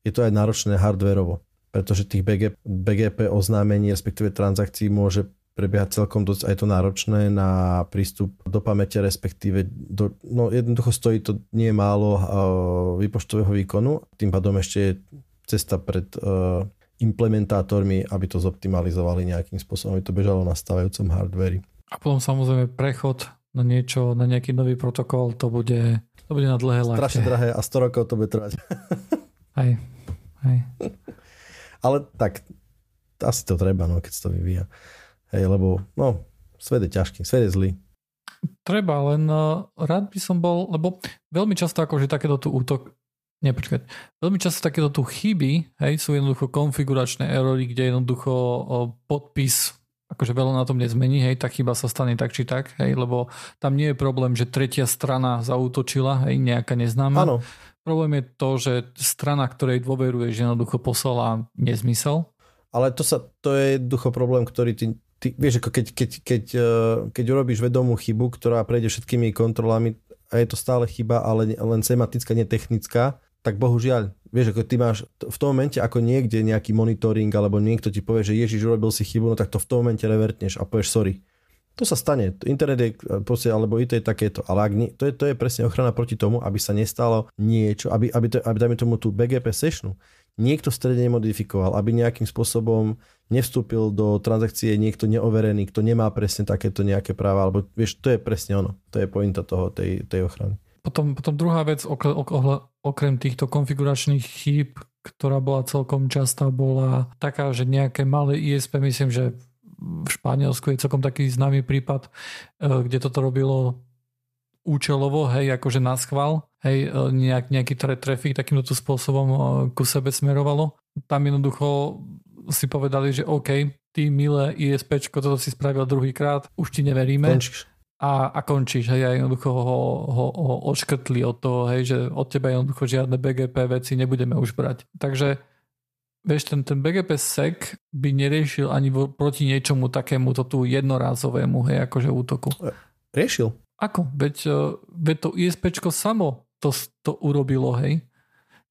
je to aj náročné hardverovo pretože tých BGP, BGP oznámení, respektíve transakcií môže prebieha celkom dosť aj to náročné na prístup do pamäte, respektíve do, no jednoducho stojí to nie málo uh, výpočtového výkonu, tým pádom ešte je cesta pred uh, implementátormi, aby to zoptimalizovali nejakým spôsobom, aby to bežalo na stávajúcom hardveri. A potom samozrejme prechod na niečo, na nejaký nový protokol, to bude, to bude na dlhé lakte. Strašne drahé a 100 rokov to bude trvať. (laughs) hej, hej. Ale tak asi to treba, no, keď sa to vyvíja. Hej, lebo no, svet je ťažký, svet je zlý. Treba, len uh, rád by som bol, lebo veľmi často akože takéto tu útok, nepočkať, veľmi často takéto tu chyby, hej, sú jednoducho konfiguračné erory, kde jednoducho uh, podpis akože veľa na tom nezmení, hej, tá chyba sa stane tak či tak, hej, lebo tam nie je problém, že tretia strana zautočila, hej, nejaká neznáma. Áno. Problém je to, že strana, ktorej dôveruješ, jednoducho poslala nezmysel. Ale to, sa, to je jednoducho problém, ktorý ty ty, vieš, ako keď, keď, keď, eh, keď urobíš vedomú chybu, ktorá prejde všetkými kontrolami a je to stále chyba, ale len semantická, netechnická, tak bohužiaľ, vieš, ako ty máš v tom momente, ako niekde nejaký monitoring alebo niekto ti povie, že Ježiš urobil si chybu, no tak to v tom momente revertneš a povieš sorry. To sa stane. Internet je eh, proste, alebo IT je takéto. Ale ak nie, to, je, to je presne ochrana proti tomu, aby sa nestalo niečo, aby, aby, to, aby dajme tomu tú BGP sessionu niekto v strede nemodifikoval, aby nejakým spôsobom nevstúpil do transakcie niekto neoverený, kto nemá presne takéto nejaké práva, alebo vieš, to je presne ono. To je pointa toho, tej, tej ochrany. Potom, potom druhá vec, okrem týchto konfiguračných chýb, ktorá bola celkom častá, bola taká, že nejaké malé ISP, myslím, že v Španielsku je celkom taký známy prípad, eh, kde toto robilo účelovo, hej, akože na schvál, hej, e, nejak, nejaký trafik takýmto spôsobom e, ku sebe smerovalo. Tam jednoducho si povedali, že OK, ty milé ISP, toto si spravil druhýkrát, už ti neveríme. Končíš. A, a končíš, hej, a jednoducho ho, ho, ho odškrtli od toho, hej, že od teba jednoducho žiadne BGP veci nebudeme už brať. Takže vieš, ten, ten BGP sec by neriešil ani proti niečomu takému to tu jednorázovému, hej, akože útoku. Riešil. Ako? Veď, e, veď to ISP samo to, to urobilo, hej?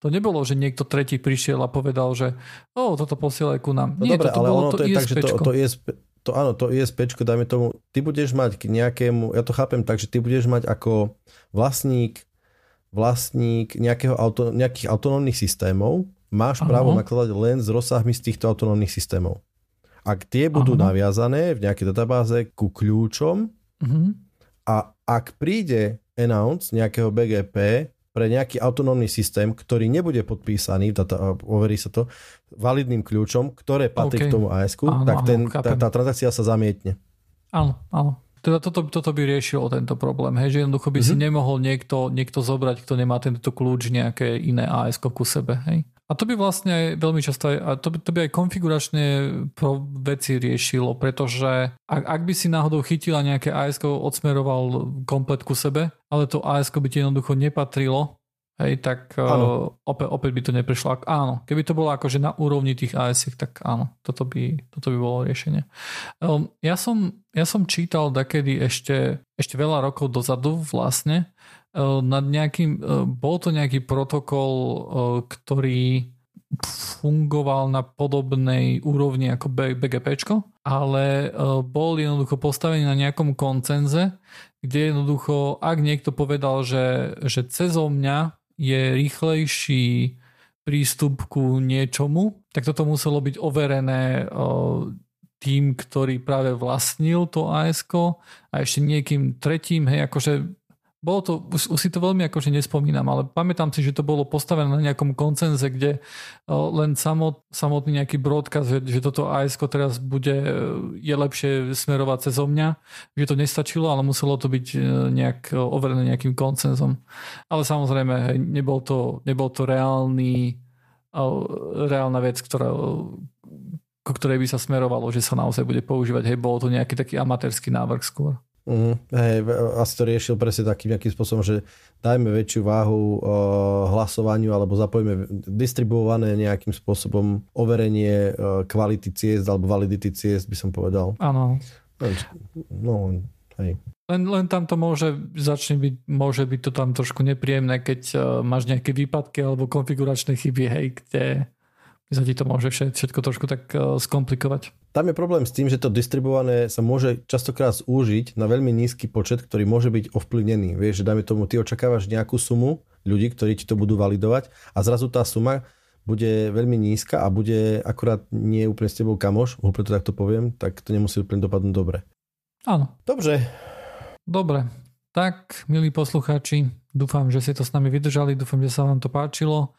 To nebolo, že niekto tretí prišiel a povedal, že o, toto posielaj ku nám. No Nie, dobre, ale ono to, to je tak, že to, to ISP, to áno, to ISP, dajme tomu, ty budeš mať k nejakému, ja to chápem tak, že ty budeš mať ako vlastník vlastník nejakého auto, nejakých autonómnych systémov, máš Aha. právo nakladať len s rozsahmi z týchto autonómnych systémov. Ak tie budú Aha. naviazané v nejakej databáze ku kľúčom uh-huh. a ak príde announce nejakého BGP pre nejaký autonómny systém, ktorý nebude podpísaný, data, overí sa to, validným kľúčom, ktoré patrí okay. k tomu AS, tak ten, áno, tá, tá transakcia sa zamietne. Áno, áno. Teda toto, toto by riešilo tento problém, hej, že jednoducho by mm-hmm. si mhm. nemohol niekto, niekto zobrať, kto nemá tento kľúč nejaké iné AS ku sebe, hej. A to by vlastne aj veľmi často aj, a to, by, to by aj konfiguračné veci riešilo, pretože ak, ak by si náhodou chytila nejaké AS, odsmeroval komplet ku sebe, ale to AS by ti jednoducho nepatrilo, hej, tak uh, opäť, opäť by to neprešlo. Áno, keby to bolo akože na úrovni tých AS, tak áno, toto by, toto by bolo riešenie. Um, ja, som, ja som čítal dakedy ešte, ešte veľa rokov dozadu vlastne, nad nejakým, eh, bol to nejaký protokol, eh, ktorý fungoval na podobnej úrovni ako BGP, ale bol jednoducho postavený na nejakom koncenze, kde jednoducho, ak niekto povedal, že, že cezo mňa je rýchlejší prístup ku niečomu, tak toto muselo byť overené tým, ktorý práve vlastnil to AS a ešte niekým tretím, hej, akože bolo to, už, si to veľmi akože nespomínam, ale pamätám si, že to bolo postavené na nejakom koncenze, kde len samot, samotný nejaký broadcast, že, že toto AS teraz bude, je lepšie smerovať cez mňa, že to nestačilo, ale muselo to byť e, nejak overené nejakým koncenzom. Ale samozrejme, nebol to, nebol to reálny, reálna vec, ktorá, ktorej by sa smerovalo, že sa naozaj bude používať. Hej, bolo to nejaký taký amatérsky návrh skôr. Mm, hej, asi to riešil presne takým nejakým spôsobom, že dajme väčšiu váhu uh, hlasovaniu alebo zapojíme distribuované nejakým spôsobom overenie uh, kvality ciest alebo validity ciest, by som povedal. Áno. No, hej. Len, len tam to môže, začne byť, môže byť to tam trošku nepríjemné, keď uh, máš nejaké výpadky alebo konfiguračné chyby, hej, kde sa ti to môže všetko trošku tak uh, skomplikovať. Tam je problém s tým, že to distribuované sa môže častokrát zúžiť na veľmi nízky počet, ktorý môže byť ovplyvnený. Vieš, že dajme tomu, ty očakávaš nejakú sumu ľudí, ktorí ti to budú validovať a zrazu tá suma bude veľmi nízka a bude akurát nie úplne s tebou kamoš, úplne to takto poviem, tak to nemusí úplne dopadnúť dobre. Áno. Dobre. Dobre. Tak, milí poslucháči, dúfam, že ste to s nami vydržali, dúfam, že sa vám to páčilo.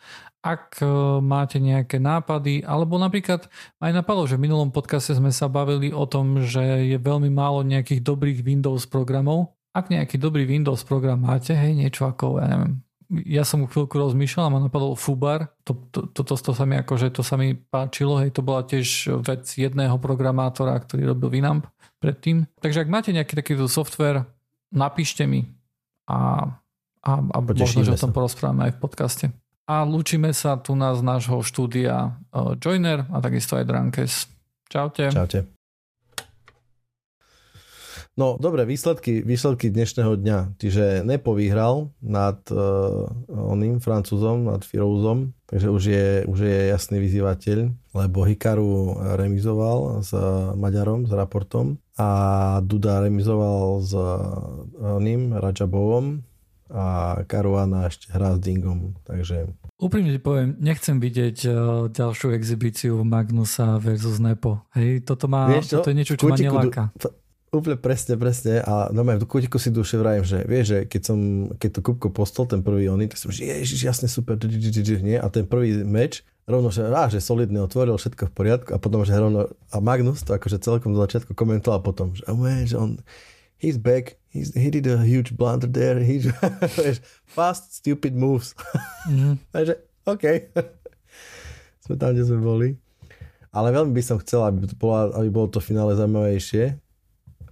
Ak e, máte nejaké nápady, alebo napríklad aj napadlo, že v minulom podcaste sme sa bavili o tom, že je veľmi málo nejakých dobrých Windows programov. Ak nejaký dobrý Windows program máte, hej, niečo ako, ja neviem, ja som chvíľku rozmýšľal a ma napadol Fubar, to, to, to, to, to sa mi akože, to sa mi páčilo, hej, to bola tiež vec jedného programátora, ktorý robil Winamp predtým. Takže ak máte nejaký takýto software, napíšte mi a, a, a možno, že o tom porozprávame aj v podcaste. A lúčime sa tu na z nášho štúdia uh, Joiner a takisto aj Drankes. Čaute. Čaute. No, dobre, výsledky, výsledky dnešného dňa. Čiže Nepo vyhral nad uh, oným Francúzom, nad Firouzom, takže už je, už je jasný vyzývateľ, lebo Hikaru remizoval s Maďarom, s raportom a Duda remizoval s oným Rajabovom a Karuana ešte hrá s Dingom, takže... Úprimne ti poviem, nechcem vidieť uh, ďalšiu exibíciu Magnusa versus Nepo. Hej, toto, má, toto je niečo, čo Kutiku, ma neláka. Úplne presne, presne. A normálne v kútiku si duše vrajím, že vieš, že keď som, keď to Kupko postol, ten prvý ony, tak som, že ježiš, jasne, super, nie? A ten prvý meč, rovno, že, á, že solidne otvoril, všetko v poriadku a potom, že rovno, a Magnus to akože celkom do začiatku komentoval potom, že, oh man, že on, he's back, he's, he did a huge blunder there, he's, (laughs) fast, stupid moves. Mm-hmm. (laughs) Takže, OK. (laughs) sme tam, kde sme boli. Ale veľmi by som chcel, aby, to bolo, aby bolo to finále zaujímavejšie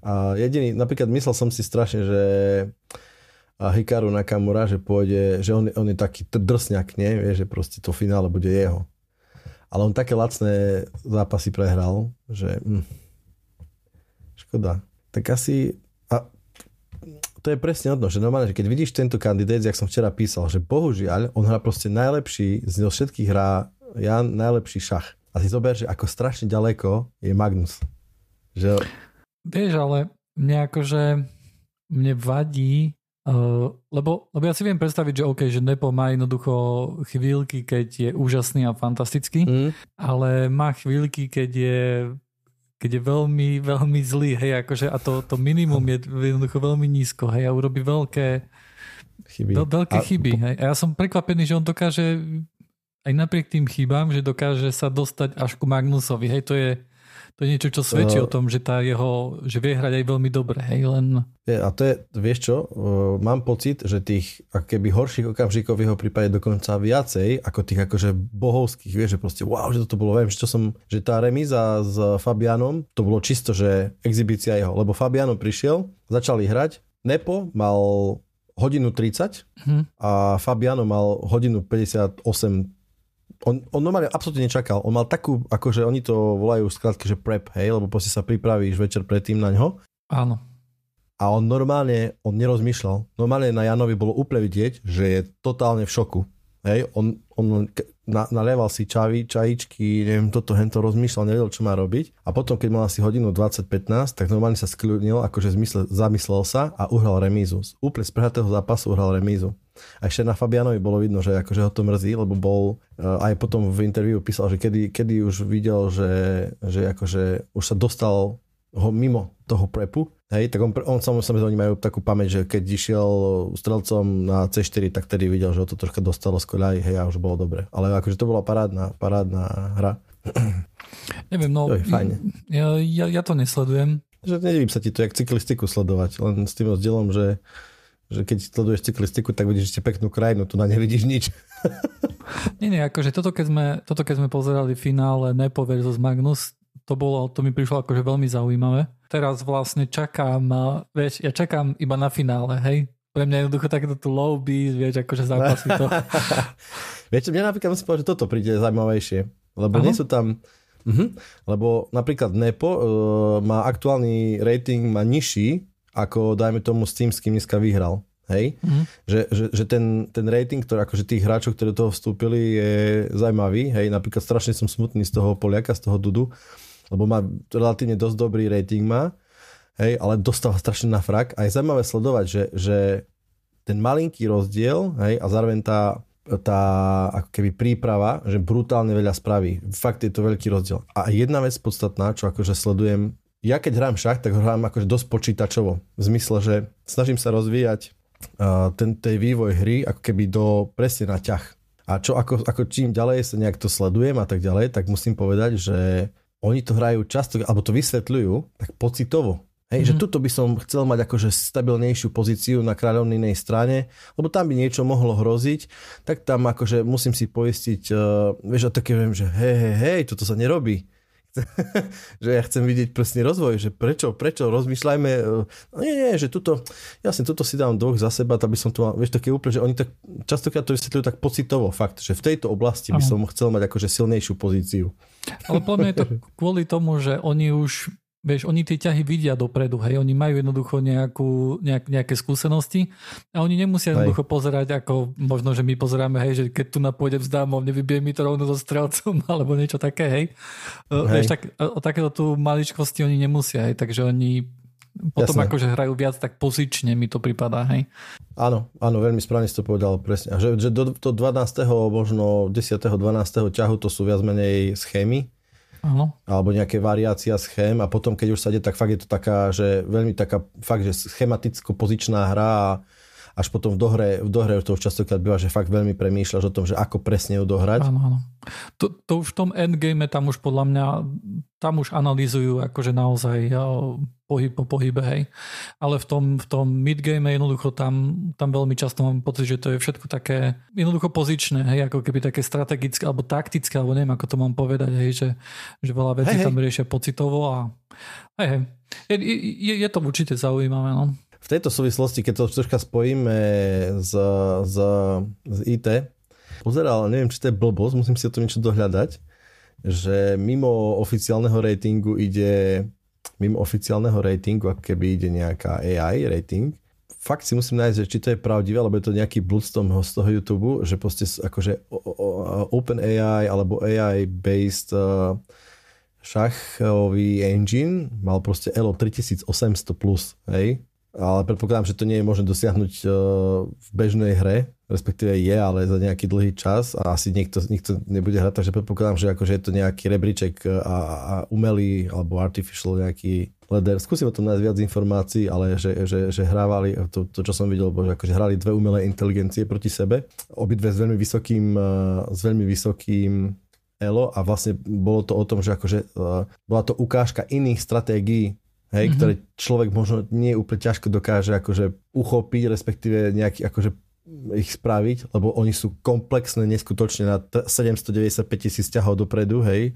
a jediný, napríklad myslel som si strašne, že a Hikaru Nakamura, že pôjde, že on, on je taký drsňak, nie? Vie, že proste to finále bude jeho. Ale on také lacné zápasy prehral, že hm, škoda. Tak asi to je presne odno, že normálne, že keď vidíš tento kandidát, jak som včera písal, že bohužiaľ, on hrá proste najlepší, z všetkých hrá Jan najlepší šach. A si zober, že ako strašne ďaleko je Magnus. Že Vieš, ale mne akože mne vadí, uh, lebo, lebo ja si viem predstaviť, že OK, že Nepo má jednoducho chvíľky, keď je úžasný a fantastický, mm. ale má chvíľky, keď je keď je veľmi, veľmi zlý, hej, akože a to, to minimum je jednoducho veľmi nízko, hej, a urobí veľké chyby. Veľ, veľké a, chyby, hej. A ja som prekvapený, že on dokáže aj napriek tým chybám, že dokáže sa dostať až ku Magnusovi, hej, to je to je niečo, čo svedčí uh, o tom, že tá jeho, že vie hrať aj veľmi dobre, hej, len... Je, a to je, vieš čo, uh, mám pocit, že tých keby horších okamžikov v jeho prípade dokonca viacej, ako tých akože bohovských, vieš, že proste wow, že toto bolo, viem, že, čo som, že tá remíza s Fabianom, to bolo čisto, že exibícia jeho, lebo Fabiano prišiel, začali hrať, Nepo mal hodinu 30 hmm. a Fabiano mal hodinu 58 on, on normálne absolútne nečakal. On mal takú, akože oni to volajú skrátke, že prep, hej, lebo proste sa pripravíš večer predtým na ňo. Áno. A on normálne, on nerozmýšľal. Normálne na Janovi bolo úplne vidieť, že je totálne v šoku. Hej, on, on na, nalieval si čaví, čajičky, neviem, toto, hento rozmýšľal, nevedel, čo má robiť. A potom, keď mal asi hodinu 20-15, tak normálne sa skľudnil, akože zmysle, zamyslel sa a uhral remízu. Úplne z prehratého zápasu uhral remízu. A ešte na Fabianovi bolo vidno, že akože ho to mrzí, lebo bol eh, aj potom v interviu písal, že kedy, kedy už videl, že, že akože už sa dostal ho mimo toho prepu hej, tak on, on samozrejme oni majú takú pamäť, že keď išiel strelcom na C4, tak tedy videl, že ho to troška dostalo z koľaj, hej, a už bolo dobre. Ale akože to bola parádna, parádna hra. (clears throat) Neviem, no, to je fajne. Ja, ja, ja to nesledujem. Že nedivím sa ti to, jak cyklistiku sledovať, len s tým rozdielom, že že keď sleduješ cyklistiku, tak vidíš ešte peknú krajinu, tu na nevidíš nič. (laughs) nie, nie, akože toto keď sme, toto keď sme pozerali finále Nepo versus Magnus, to bolo, to mi prišlo akože veľmi zaujímavé. Teraz vlastne čakám, vieš, ja čakám iba na finále, hej. Pre mňa jednoducho takéto tu low beat, vieš, akože zápasy to. (laughs) vieš, mňa napríklad musím povedať, že toto príde zaujímavejšie, lebo Aha. nie sú tam, uh-huh, lebo napríklad Nepo uh, má aktuálny rating, má nižší ako dajme tomu s tým, s kým dneska vyhral. Hej? Mm. Že, že, že ten, ten rating, ktorý, akože tých hráčov, ktorí do toho vstúpili, je zaujímavý. Hej? Napríklad strašne som smutný z toho Poliaka, z toho Dudu, lebo má relatívne dosť dobrý rating má, hej? ale dostáva strašne na frak. A je zaujímavé sledovať, že, že ten malinký rozdiel hej? a zároveň tá, tá ako keby príprava, že brutálne veľa spraví. Fakt je to veľký rozdiel. A jedna vec podstatná, čo akože sledujem ja keď hrám šach, tak hrám akože dosť počítačovo. V zmysle, že snažím sa rozvíjať uh, ten tej vývoj hry ako keby do presne na ťah. A čo ako, ako čím ďalej sa nejak to sledujem a tak ďalej, tak musím povedať, že oni to hrajú často, alebo to vysvetľujú tak pocitovo. Hej, mm-hmm. že mhm. tuto by som chcel mať akože stabilnejšiu pozíciu na kráľovninej strane, lebo tam by niečo mohlo hroziť, tak tam akože musím si poistiť, uh, vieš, a také viem, že hej, hej, hej, toto sa nerobí. (laughs) že ja chcem vidieť presne rozvoj, že prečo, prečo, rozmýšľajme, e, no nie, nie, že tuto, jasne, tuto si dám dvoch za seba, aby som to mal, vieš, také úplne, že oni tak častokrát to vysvetľujú tak pocitovo, fakt, že v tejto oblasti by som chcel mať akože silnejšiu pozíciu. Ale podľa mňa je to (laughs) kvôli tomu, že oni už Vieš, oni tie ťahy vidia dopredu, hej, oni majú jednoducho nejakú, nejak, nejaké skúsenosti a oni nemusia jednoducho hej. pozerať, ako možno, že my pozeráme, hej, že keď tu napôjde vzdámov, nevybije mi to rovno so strelcom, (laughs) alebo niečo také, hej. E, hej. Vieš, tak, o takéto tu maličkosti oni nemusia, hej, takže oni potom Jasne. akože hrajú viac tak pozične, mi to pripadá, hej. Áno, áno, veľmi správne si to povedal presne. A že, že do, do 12. možno 10. 12. ťahu to sú viac menej schémy, Ano. alebo nejaké variácia schém a potom keď už sa ide, tak fakt je to taká, že veľmi taká fakt, že schematicko-pozičná hra a až potom v dohre, v dohre to už častokrát býva, že fakt veľmi premýšľaš o tom, že ako presne ju dohrať. Áno, áno. To, to už v tom endgame tam už podľa mňa, tam už analýzujú akože naozaj pohyb po pohybe, hej. Ale v tom, v tom midgame jednoducho tam, tam veľmi často mám pocit, že to je všetko také jednoducho pozičné, hej, ako keby také strategické alebo taktické, alebo neviem, ako to mám povedať, hej, že, že veľa vecí hej, tam riešia pocitovo a hej, hej. Je, je, je to určite zaujímavé, no v tejto súvislosti, keď to troška spojíme z, z, z IT, pozeral, neviem, či to je blbosť, musím si o tom niečo dohľadať, že mimo oficiálneho ratingu ide mimo oficiálneho ratingu, ako keby ide nejaká AI rating, fakt si musím nájsť, či to je pravdivé, alebo je to nejaký blúd z toho, z toho YouTube, že proste akože Open AI alebo AI based uh, šachový engine mal proste ELO 3800 plus, hej? Ale predpokladám, že to nie je možné dosiahnuť uh, v bežnej hre, respektíve je, ale za nejaký dlhý čas a asi niekto, nikto nebude hrať, takže predpokladám, že akože je to nejaký rebríček a, a umelý alebo artificial nejaký leder. Skúsim o tom nájsť viac informácií, ale že, že, že hrávali, to, to, čo som videl, bolo, že akože hrali dve umelé inteligencie proti sebe, obidve s veľmi vysokým, s veľmi vysokým elo a vlastne bolo to o tom, že akože, bola to ukážka iných stratégií hej, mm-hmm. ktoré človek možno nie úplne ťažko dokáže akože uchopiť, respektíve nejaký akože ich spraviť, lebo oni sú komplexné neskutočne na 795 tisíc ťahov dopredu, hej.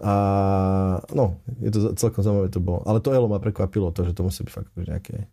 A no, je to celkom zaujímavé to bolo. Ale to Elo ma prekvapilo, to, že to musí byť fakt nejaké